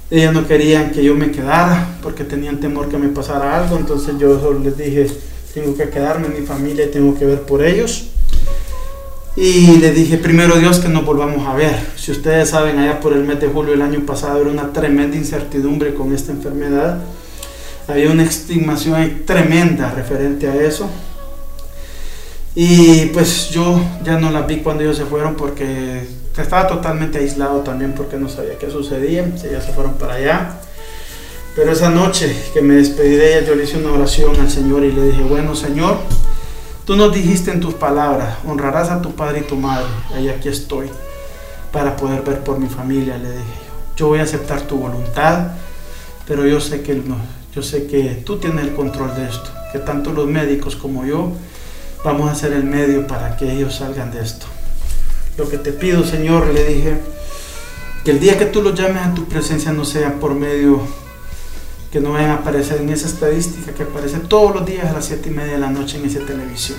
Ellas no querían que yo me quedara porque tenían temor que me pasara algo, entonces yo les dije, tengo que quedarme en mi familia y tengo que ver por ellos. Y le dije, primero Dios, que nos volvamos a ver. Si ustedes saben, allá por el mes de julio del año pasado era una tremenda incertidumbre con esta enfermedad. Había una estimación tremenda referente a eso. Y pues yo ya no las vi cuando ellos se fueron porque estaba totalmente aislado también porque no sabía qué sucedía. Ellas se fueron para allá. Pero esa noche que me despedí de ella, yo le hice una oración al Señor y le dije, bueno Señor, Tú nos dijiste en tus palabras, honrarás a tu padre y tu madre. Y aquí estoy para poder ver por mi familia, le dije yo. Voy a aceptar tu voluntad, pero yo sé que yo sé que tú tienes el control de esto, que tanto los médicos como yo vamos a ser el medio para que ellos salgan de esto. Lo que te pido, Señor, le dije, que el día que tú los llames a tu presencia no sea por medio que no vayan a aparecer en esa estadística que aparece todos los días a las 7 y media de la noche en esa televisión.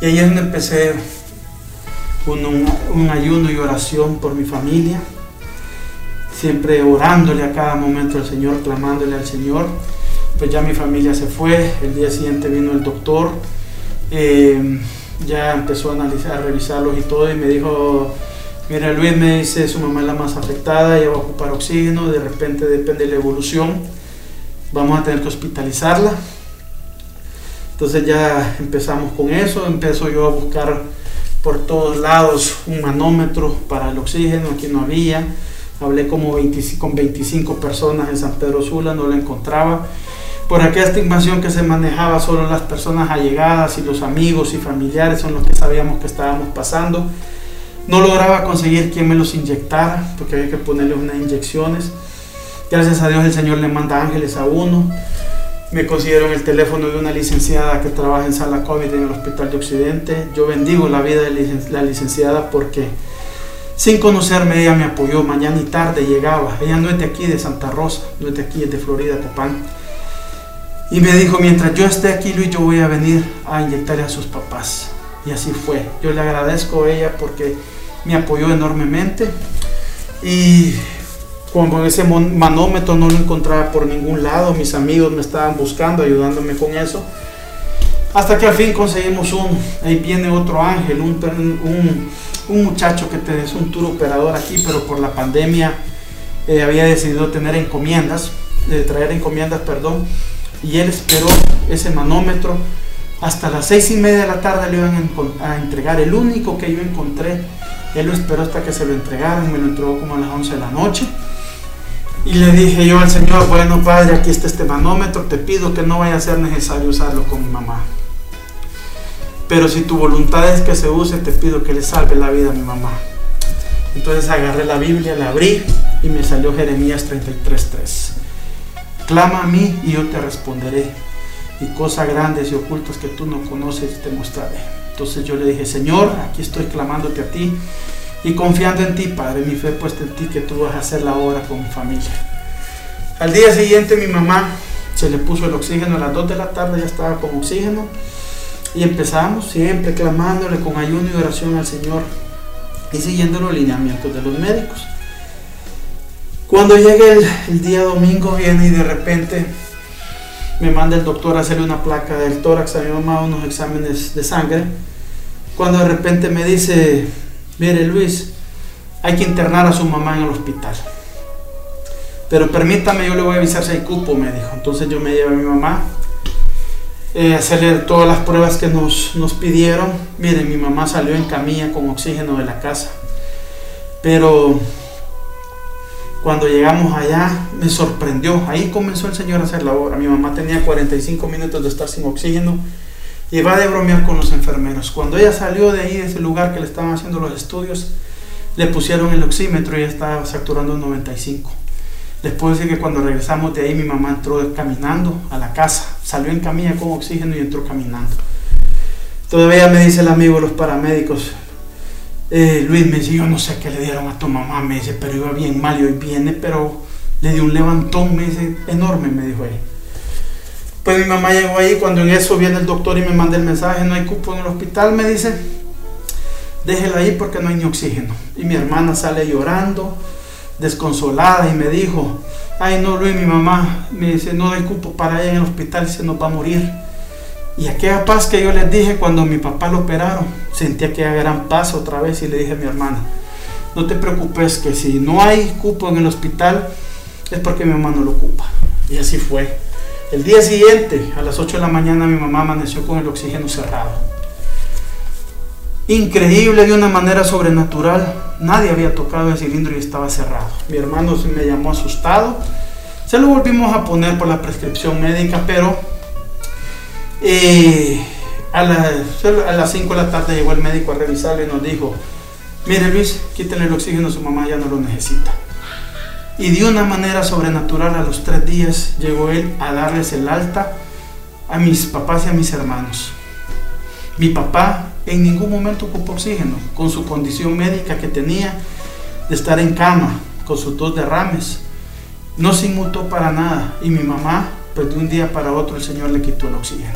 Y ahí es donde empecé un, un, ayuno y oración por mi familia, siempre orándole a cada momento al Señor, clamándole al Señor. Pues ya mi familia se fue, el día siguiente vino el doctor, eh, ya empezó a analizar, a revisarlos y todo y me dijo, Mira, Luis me dice, su mamá es la más afectada, ella va a ocupar oxígeno, de repente depende de la evolución, vamos a tener que hospitalizarla. Entonces ya empezamos con eso, empezó yo a buscar por todos lados un manómetro para el oxígeno, aquí no había, hablé como 25, con 25 personas en San Pedro Sula, no lo encontraba. Por aquella estimación que se manejaba, solo las personas allegadas y los amigos y familiares son los que sabíamos que estábamos pasando. No lograba conseguir quien me los inyectara, porque había que ponerle unas inyecciones. Gracias a Dios el Señor le manda ángeles a uno. Me consiguieron el teléfono de una licenciada que trabaja en sala COVID en el Hospital de Occidente. Yo bendigo la vida de la licenciada porque sin conocerme ella me apoyó. Mañana y tarde llegaba. Ella no es de aquí, de Santa Rosa, no es de aquí, es de Florida, Copán. Y me dijo, mientras yo esté aquí, Luis, yo voy a venir a inyectarle a sus papás. Y así fue. Yo le agradezco a ella porque me apoyó enormemente y con ese manómetro no lo encontraba por ningún lado, mis amigos me estaban buscando, ayudándome con eso, hasta que al fin conseguimos uno, ahí viene otro ángel, un, un, muchacho que te, es un tour operador aquí, pero por la pandemia eh, había decidido tener encomiendas, de traer encomiendas, perdón, y él esperó ese manómetro hasta las seis y media de la tarde le iban a entregar, el único que yo encontré él lo esperó hasta que se lo entregaron, me lo entregó como a las 11 de la noche. Y le dije yo al Señor, bueno Padre, aquí está este manómetro, te pido que no vaya a ser necesario usarlo con mi mamá. Pero si tu voluntad es que se use, te pido que le salve la vida a mi mamá. Entonces agarré la Biblia, la abrí y me salió Jeremías 33.3. Clama a mí y yo te responderé y cosas grandes y ocultas que tú no conoces te mostraré. Entonces yo le dije, Señor, aquí estoy clamándote a ti y confiando en ti, Padre, mi fe puesta en ti, que tú vas a hacer la obra con mi familia. Al día siguiente mi mamá se le puso el oxígeno a las 2 de la tarde, ya estaba con oxígeno y empezamos siempre clamándole con ayuno y oración al Señor y siguiendo los lineamientos de los médicos. Cuando llega el, día domingo viene y de repente me manda el doctor a hacerle una placa del tórax a mi mamá, unos exámenes de sangre. Cuando de repente me dice, mire Luis, hay que internar a su mamá en el hospital. Pero permítame, yo le voy a avisar si hay cupo, me dijo. Entonces yo me llevo a mi mamá, eh, hacerle todas las pruebas que nos, nos pidieron. Miren, mi mamá salió en camilla con oxígeno de la casa. Pero cuando llegamos allá me sorprendió. Ahí comenzó el Señor a hacer la obra. Mi mamá tenía 45 minutos de estar sin oxígeno y va de bromear con los enfermeros. Cuando ella salió de ahí, de ese lugar que le estaban haciendo los estudios, le pusieron el oxímetro y ella estaba saturando 95. Les puedo decir que cuando regresamos de ahí, mi mamá entró caminando a la casa, salió en camilla con oxígeno y entró caminando. Todavía me dice el amigo de los paramédicos, eh, Luis me dice, yo no sé qué le dieron a tu mamá, me dice, pero iba bien mal y hoy viene, pero le dio un levantón, me enorme, me dijo ahí. Pues mi mamá llegó ahí, cuando en eso viene el doctor y me manda el mensaje, no hay cupo en el hospital, me dice, déjela ahí porque no hay ni oxígeno. Y mi hermana sale llorando, desconsolada y me dijo, ay no Luis, mi mamá me dice, no hay cupo para ella en el hospital se nos va a morir. Y aquella paz que yo les dije cuando mi papá lo operaron, sentía que era gran paz otra vez y le dije a mi hermana, no te preocupes que si no hay cupo en el hospital es porque mi mamá no lo ocupa. Y así fue. El día siguiente, a las 8 de la mañana, mi mamá amaneció con el oxígeno cerrado increíble de una manera sobrenatural. Nadie había tocado el cilindro y estaba cerrado. Mi hermano me llamó asustado. Se lo volvimos a poner por la prescripción médica, pero eh, a, las 5 de la tarde llegó el médico a revisarle y nos dijo, mire Luis, quítale el oxígeno, su mamá ya no lo necesita. Y de una manera sobrenatural a los tres días llegó él a darles el alta a mis papás y a mis hermanos. Mi papá en ningún momento ocupó oxígeno, con su condición médica que tenía de estar en cama, con sus dos derrames. No se inmutó para nada y mi mamá, pues de un día para otro el Señor le quitó el oxígeno.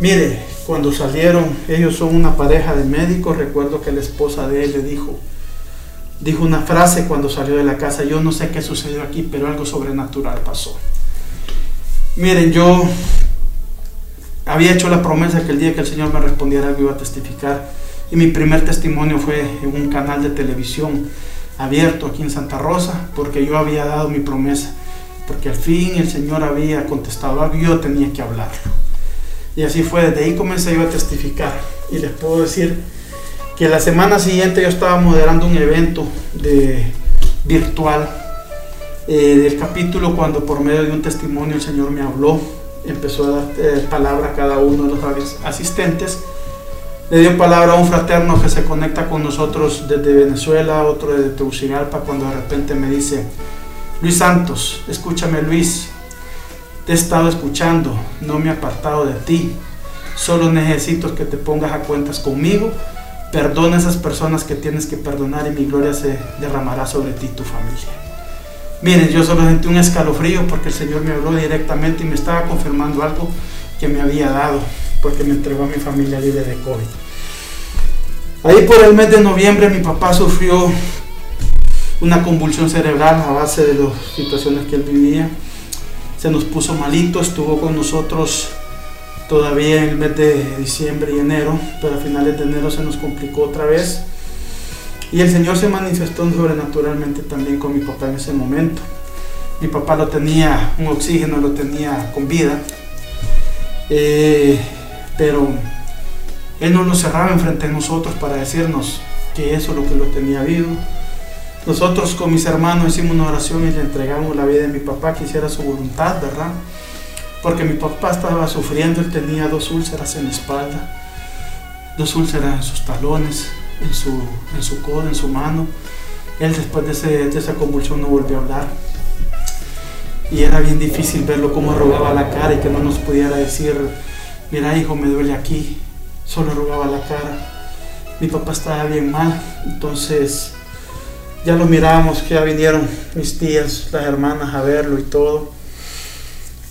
Mire, cuando salieron, ellos son una pareja de médicos, recuerdo que la esposa de él le dijo, dijo una frase cuando salió de la casa, yo no sé qué sucedió aquí, pero algo sobrenatural pasó. Miren, yo había hecho la promesa que el día que el Señor me respondiera algo iba a testificar. Y mi primer testimonio fue en un canal de televisión abierto aquí en Santa Rosa, porque yo había dado mi promesa, porque al fin el Señor había contestado algo y yo tenía que hablarlo. Y así fue, desde ahí comencé yo a testificar. Y les puedo decir que la semana siguiente yo estaba moderando un evento de, virtual eh, del capítulo cuando por medio de un testimonio el Señor me habló empezó a dar eh, palabra a cada uno de los asistentes. Le dio palabra a un fraterno que se conecta con nosotros desde Venezuela, otro desde Tegucigalpa, cuando de repente me dice, Luis Santos, escúchame Luis, te he estado escuchando, no me he apartado de ti, solo necesito que te pongas a cuentas conmigo, perdona a esas personas que tienes que perdonar y mi gloria se derramará sobre ti y tu familia. Miren, yo solo sentí un escalofrío porque el Señor me habló directamente y me estaba confirmando algo que me había dado, porque me entregó a mi familia libre de COVID. Ahí por el mes de noviembre mi papá sufrió una convulsión cerebral a base de las situaciones que él vivía. Se nos puso malito, estuvo con nosotros todavía en el mes de diciembre y enero, pero a finales de enero se nos complicó otra vez y el Señor se manifestó sobrenaturalmente también con mi papá en ese momento. Mi papá lo tenía, un oxígeno lo tenía con vida, eh, pero Él no nos cerraba enfrente de nosotros para decirnos que eso es lo que lo tenía vivo. Nosotros con mis hermanos hicimos una oración y le entregamos la vida de mi papá, que hiciera su voluntad, ¿verdad? Porque mi papá estaba sufriendo, él tenía dos úlceras en la espalda, dos úlceras en sus talones, en su, en su codo, en su mano. Él después de, esa convulsión no volvió a hablar. y era bien difícil verlo como arrugaba la cara y que no nos pudiera decir, mira hijo, me duele aquí, solo arrugaba la cara. Mi papá estaba bien mal, entonces ya lo mirábamos, que ya vinieron mis tías, las hermanas a verlo y todo.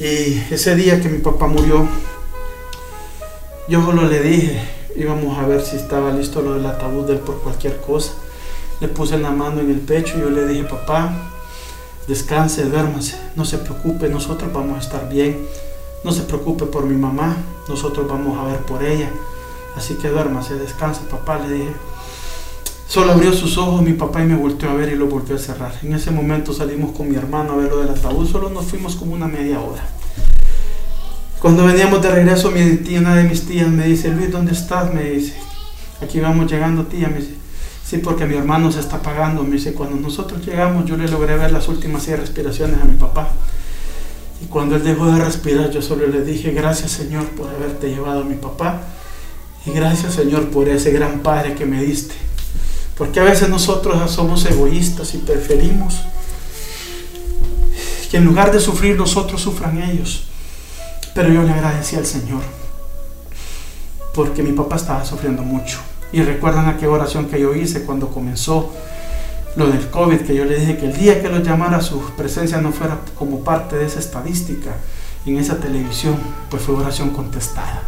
Y ese día que mi papá murió, yo solo le dije, íbamos a ver si estaba listo lo del ataúd de él por cualquier cosa. Le puse la mano en el pecho y yo le dije, papá, descanse, duérmase, no se preocupe, nosotros vamos a estar bien. No se preocupe por mi mamá, nosotros vamos a ver por ella. Así que duérmase, descanse, papá, le dije. Solo abrió sus ojos mi papá y me volteó a ver y lo volvió a cerrar. En ese momento salimos con mi hermano a ver lo del ataúd, solo nos fuimos como una media hora. Cuando veníamos de regreso, mi tía, una de mis tías me dice, Luis, ¿dónde estás? Me dice, aquí vamos llegando, tía. Me dice, sí, porque mi hermano se está apagando. Me dice, cuando nosotros llegamos, yo le logré ver las últimas seis respiraciones a mi papá. Y cuando él dejó de respirar, yo solo le dije, gracias Señor por haberte llevado a mi papá. Y gracias Señor por ese gran Padre que me diste. Porque a veces nosotros somos egoístas y preferimos que en lugar de sufrir nosotros sufran ellos. Pero yo le agradecí al Señor porque mi papá estaba sufriendo mucho. Y recuerdan aquella oración que yo hice cuando comenzó lo del COVID, que yo le dije que el día que lo llamara su presencia no fuera como parte de esa estadística en esa televisión, pues fue oración contestada.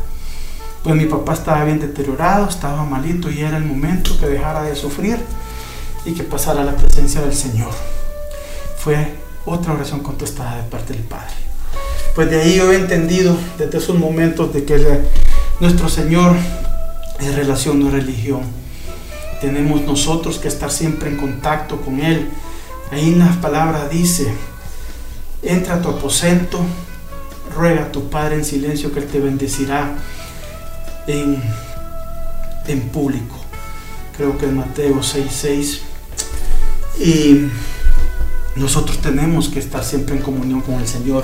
Pues mi papá estaba bien deteriorado, estaba malito y era el momento que dejara de sufrir y que pasara a la presencia del Señor. Fue otra oración contestada de parte del Padre. Pues de ahí yo he entendido desde esos momentos de que nuestro Señor es relación, no religión. Tenemos nosotros que estar siempre en contacto con Él. Ahí en las palabras dice, entra a tu aposento, ruega a tu Padre en silencio que Él te bendecirá en, en público. Creo que es Mateo 6:6. Y nosotros tenemos que estar siempre en comunión con el Señor.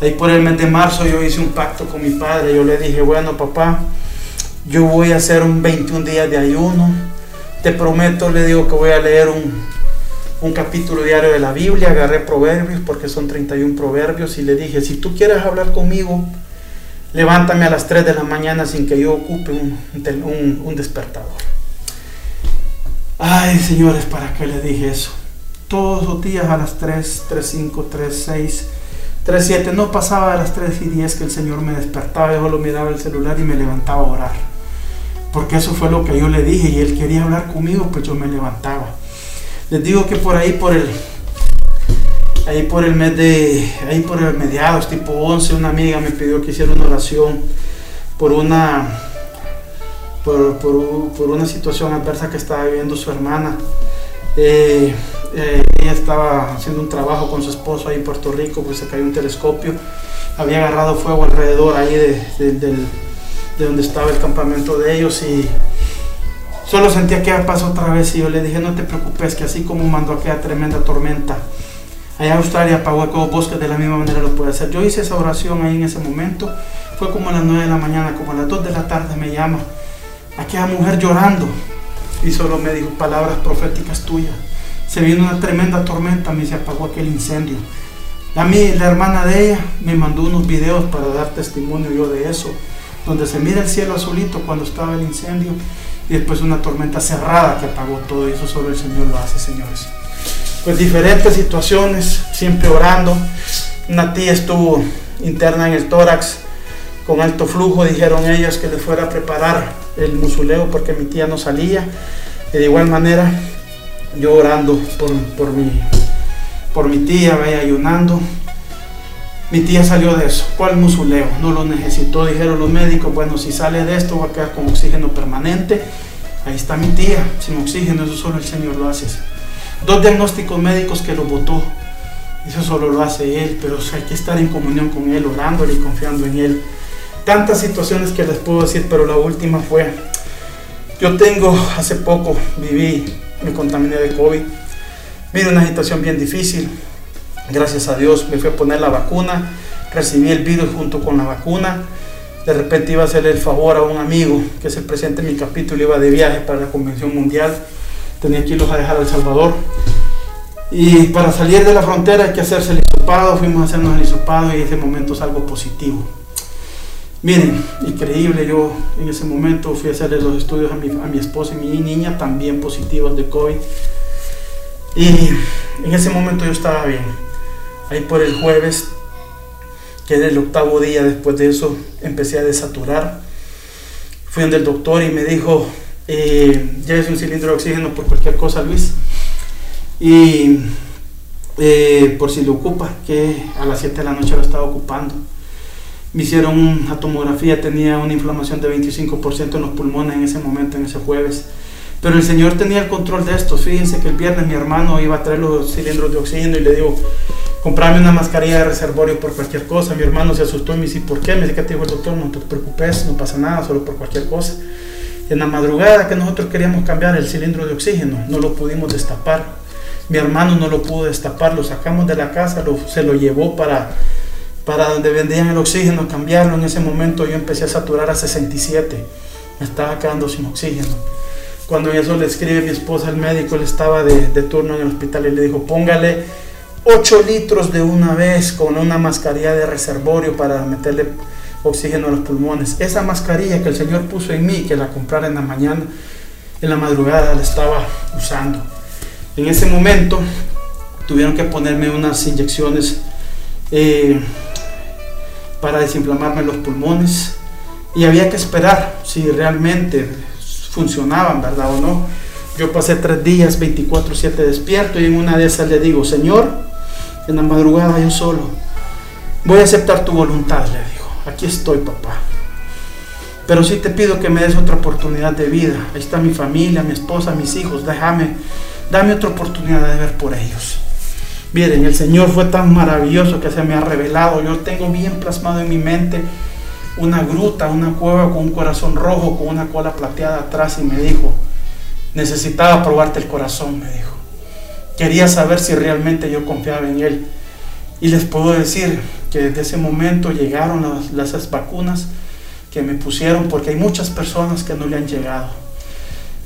Ahí por el mes de marzo yo hice un pacto con mi padre. Yo le dije, bueno papá, yo voy a hacer un 21 días de ayuno. Te prometo, le digo que voy a leer un, un capítulo diario de la Biblia. Agarré proverbios porque son 31 proverbios y le dije, si tú quieres hablar conmigo, levántame a las 3 de la mañana sin que yo ocupe un, un, despertador. Ay, señores, ¿para qué le dije eso? Todos los días a las 3, 3, 5, 3, 6, 3, 7, no pasaba a las 3 y 10 que el Señor me despertaba, yo lo miraba el celular y me levantaba a orar. Porque eso fue lo que yo le dije y él quería hablar conmigo, pues yo me levantaba. Les digo que por ahí, por el ahí por el mes de, ahí por el mediados, tipo 11, una amiga me pidió que hiciera una oración por una, por, una situación adversa que estaba viviendo su hermana. Eh, eh, ella estaba haciendo un trabajo con su esposo ahí en Puerto Rico, pues se cayó un telescopio, había agarrado fuego alrededor ahí de, de donde estaba el campamento de ellos y solo sentía que pasó otra vez y yo le dije no te preocupes que así como mandó aquella tremenda tormenta Allá Australia apagó el bosques de la misma manera lo puede hacer. Yo hice esa oración ahí en ese momento. Fue como a las 9 de la mañana, como a las 2 de la tarde me llama. Aquella mujer llorando. Y solo me dijo palabras proféticas tuyas. Se vino una tremenda tormenta, me se apagó aquel incendio. A mí, la hermana de ella, me mandó unos videos para dar testimonio yo de eso. Donde se mira el cielo azulito cuando estaba el incendio. Y después una tormenta cerrada que apagó todo. Y eso solo el Señor lo hace, señores pues diferentes situaciones, siempre orando. Una tía estuvo interna en el tórax con alto flujo, dijeron ellos que le fuera a preparar el musuleo porque mi tía no salía. de igual manera, yo orando por, por, mi, por mi tía, vaya ayunando. Mi tía salió de eso. ¿Cuál musuleo? No lo necesitó, dijeron los médicos. Bueno, si sale de esto va a quedar con oxígeno permanente. Ahí está mi tía, sin oxígeno, eso solo el Señor lo hace dos diagnósticos médicos que lo votó. Eso solo lo hace Él, pero hay que estar en comunión con Él, orándole y confiando en Él. Tantas situaciones que les puedo decir, pero la última fue, yo tengo, hace poco viví, me contaminé de COVID. Mire, una situación bien difícil. Gracias a Dios me fui a poner la vacuna, recibí el virus junto con la vacuna. De repente iba a hacerle el favor a un amigo, que es el presidente de mi capítulo, iba de viaje para la Convención Mundial tenía que irlos a dejar a El Salvador. Y para salir de la frontera hay que hacerse el hisopado, fuimos a hacernos el hisopado y ese momento es algo positivo. Miren, increíble, yo en ese momento fui a hacerle los estudios a mi, a mi esposa y mi niña, también positivos de COVID. Y en ese momento yo estaba bien. Ahí por el jueves, que era el octavo día después de eso, empecé a desaturar. Fui donde el doctor y me dijo, eh, ya es un cilindro de oxígeno por cualquier cosa, Luis. Y eh, por si lo ocupa, que a las 7 de la noche lo estaba ocupando me hicieron una tomografía, tenía una inflamación de 25% en los pulmones en ese momento, en ese jueves. Pero el Señor tenía el control de esto. Fíjense que el viernes mi hermano iba a traer los cilindros de oxígeno y le digo, comprame una mascarilla de reservorio por cualquier cosa. Mi hermano se asustó y me dice, ¿por qué? Me dice que te dijo el doctor, no te preocupes, no pasa nada, solo por cualquier cosa. En la madrugada que nosotros queríamos cambiar el cilindro de oxígeno, no lo pudimos destapar. Mi hermano no lo pudo destapar, lo sacamos de la casa, se lo llevó para para donde vendían el oxígeno, cambiarlo. En ese momento yo empecé a saturar a 67. Me estaba quedando sin oxígeno. Cuando eso le escribe mi esposa al médico, él estaba de, de, turno en el hospital y le dijo, póngale 8 litros de una vez con una mascarilla de reservorio para meterle oxígeno a los pulmones. Esa mascarilla que el Señor puso en mí, que la comprara en la mañana, en la madrugada, la estaba usando. En ese momento tuvieron que ponerme unas inyecciones eh, para desinflamarme los pulmones y había que esperar si realmente funcionaban, ¿verdad o no? Yo pasé tres días 24/7 despierto y en una de esas le digo, Señor, en la madrugada yo solo, voy a aceptar tu voluntad, le digo, aquí estoy papá. Pero sí te pido que me des otra oportunidad de vida. Ahí está mi familia, mi esposa, mis hijos. Déjame, dame otra oportunidad de ver por ellos. Miren, el Señor fue tan maravilloso que se me ha revelado. Yo tengo bien plasmado en mi mente una gruta, una cueva con un corazón rojo, con una cola plateada atrás y me dijo, necesitaba probarte el corazón, me dijo. Quería saber si realmente yo confiaba en Él. Y les puedo decir que desde ese momento llegaron las, las vacunas que me pusieron porque hay muchas personas que no le han llegado.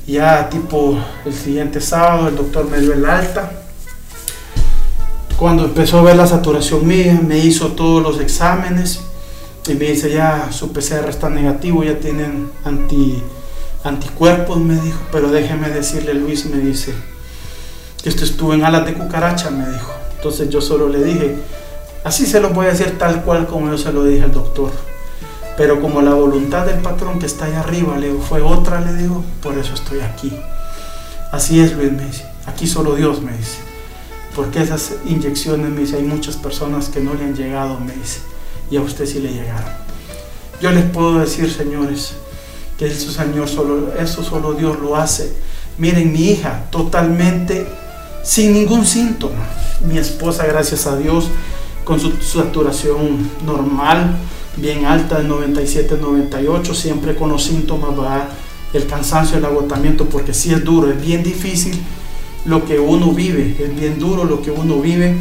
Ya tipo el siguiente sábado el doctor me dio el alta cuando empezó a ver la saturación mía, me hizo todos los exámenes y me dice, ya su PCR está negativo, ya tienen anti, anticuerpos, me dijo, pero déjeme decirle, Luis, me dice, que esto estuvo en alas de cucaracha, me dijo. Entonces yo solo le dije, así se lo voy a decir tal cual como yo se lo dije al doctor. Pero como la voluntad del patrón que está allá arriba, le digo, fue otra, le digo, por eso estoy aquí. Así es, Luis, me dice, aquí solo Dios, me dice porque esas inyecciones, me dice, hay muchas personas que no le han llegado, me dice, y a usted sí le llegaron. Yo les puedo decir, señores, que eso, Señor, solo, eso solo Dios lo hace. Miren, mi hija, totalmente sin ningún síntoma. Mi esposa, gracias a Dios, con su saturación normal, bien alta, de 97, 98, siempre con los síntomas, va el cansancio, el agotamiento, porque sí es duro, es bien difícil lo que uno vive, es bien duro lo que uno vive.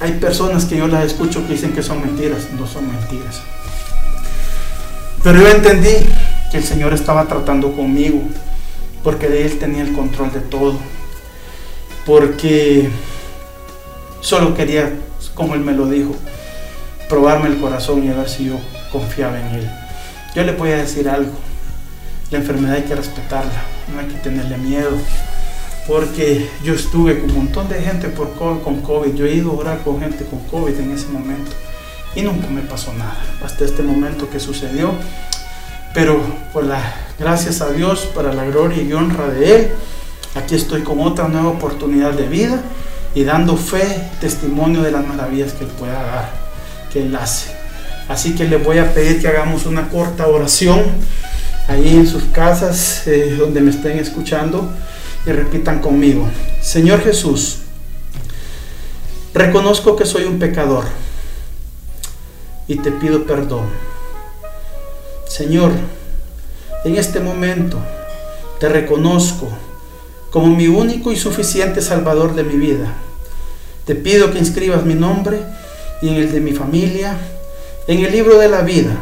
Hay personas que yo las escucho que dicen que son mentiras, no son mentiras. Pero yo entendí que el Señor estaba tratando conmigo, porque de Él tenía el control de todo, porque solo quería, como Él me lo dijo, probarme el corazón y a ver si yo confiaba en Él. Yo le voy a decir algo, la enfermedad hay que respetarla, no hay que tenerle miedo porque yo estuve con un montón de gente por con COVID. Yo he ido a orar con gente con COVID en ese momento y nunca me pasó nada hasta este momento que sucedió. Pero por la gracias a Dios, para la gloria y honra de Él, aquí estoy con otra nueva oportunidad de vida y dando fe, testimonio de las maravillas que Él pueda dar, que Él. Así que les voy a pedir que hagamos una corta oración ahí en sus casas, eh, donde me estén escuchando y repitan conmigo, Señor Jesús, reconozco que soy un pecador y te pido perdón. Señor, en este momento te reconozco como mi único y suficiente Salvador de mi vida. Te pido que inscribas mi nombre y en el de mi familia, en el libro de la vida,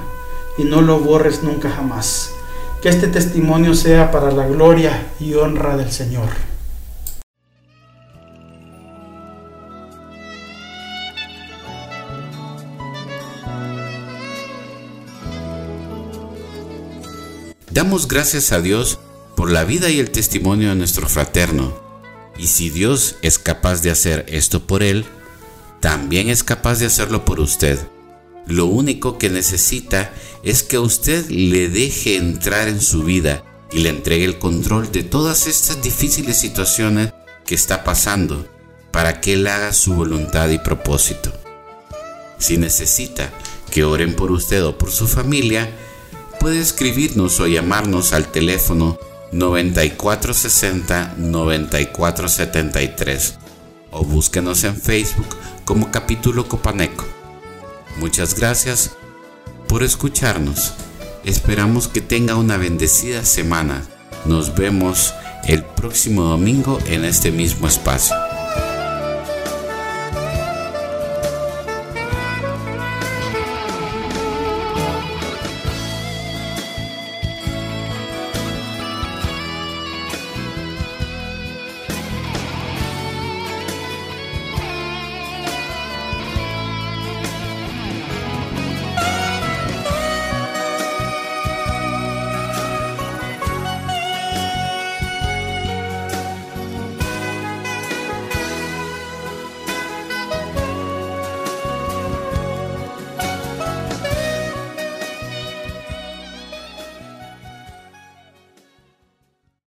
y no lo borres nunca jamás. Que este testimonio sea para la gloria y honra del Señor. Damos gracias a Dios por la vida y el testimonio de nuestro fraterno. Y si Dios es capaz de hacer esto por él, también es capaz de hacerlo por usted. Lo único que necesita es que usted le deje entrar en su vida y le entregue el control de todas estas difíciles situaciones que está pasando para que él haga su voluntad y propósito. Si necesita que oren por usted o por su familia, puede escribirnos o llamarnos al teléfono 9460-9473 o búsquenos en Facebook como capítulo Copaneco. Muchas gracias por escucharnos. Esperamos que tenga una bendecida semana. Nos vemos el próximo domingo en este mismo espacio.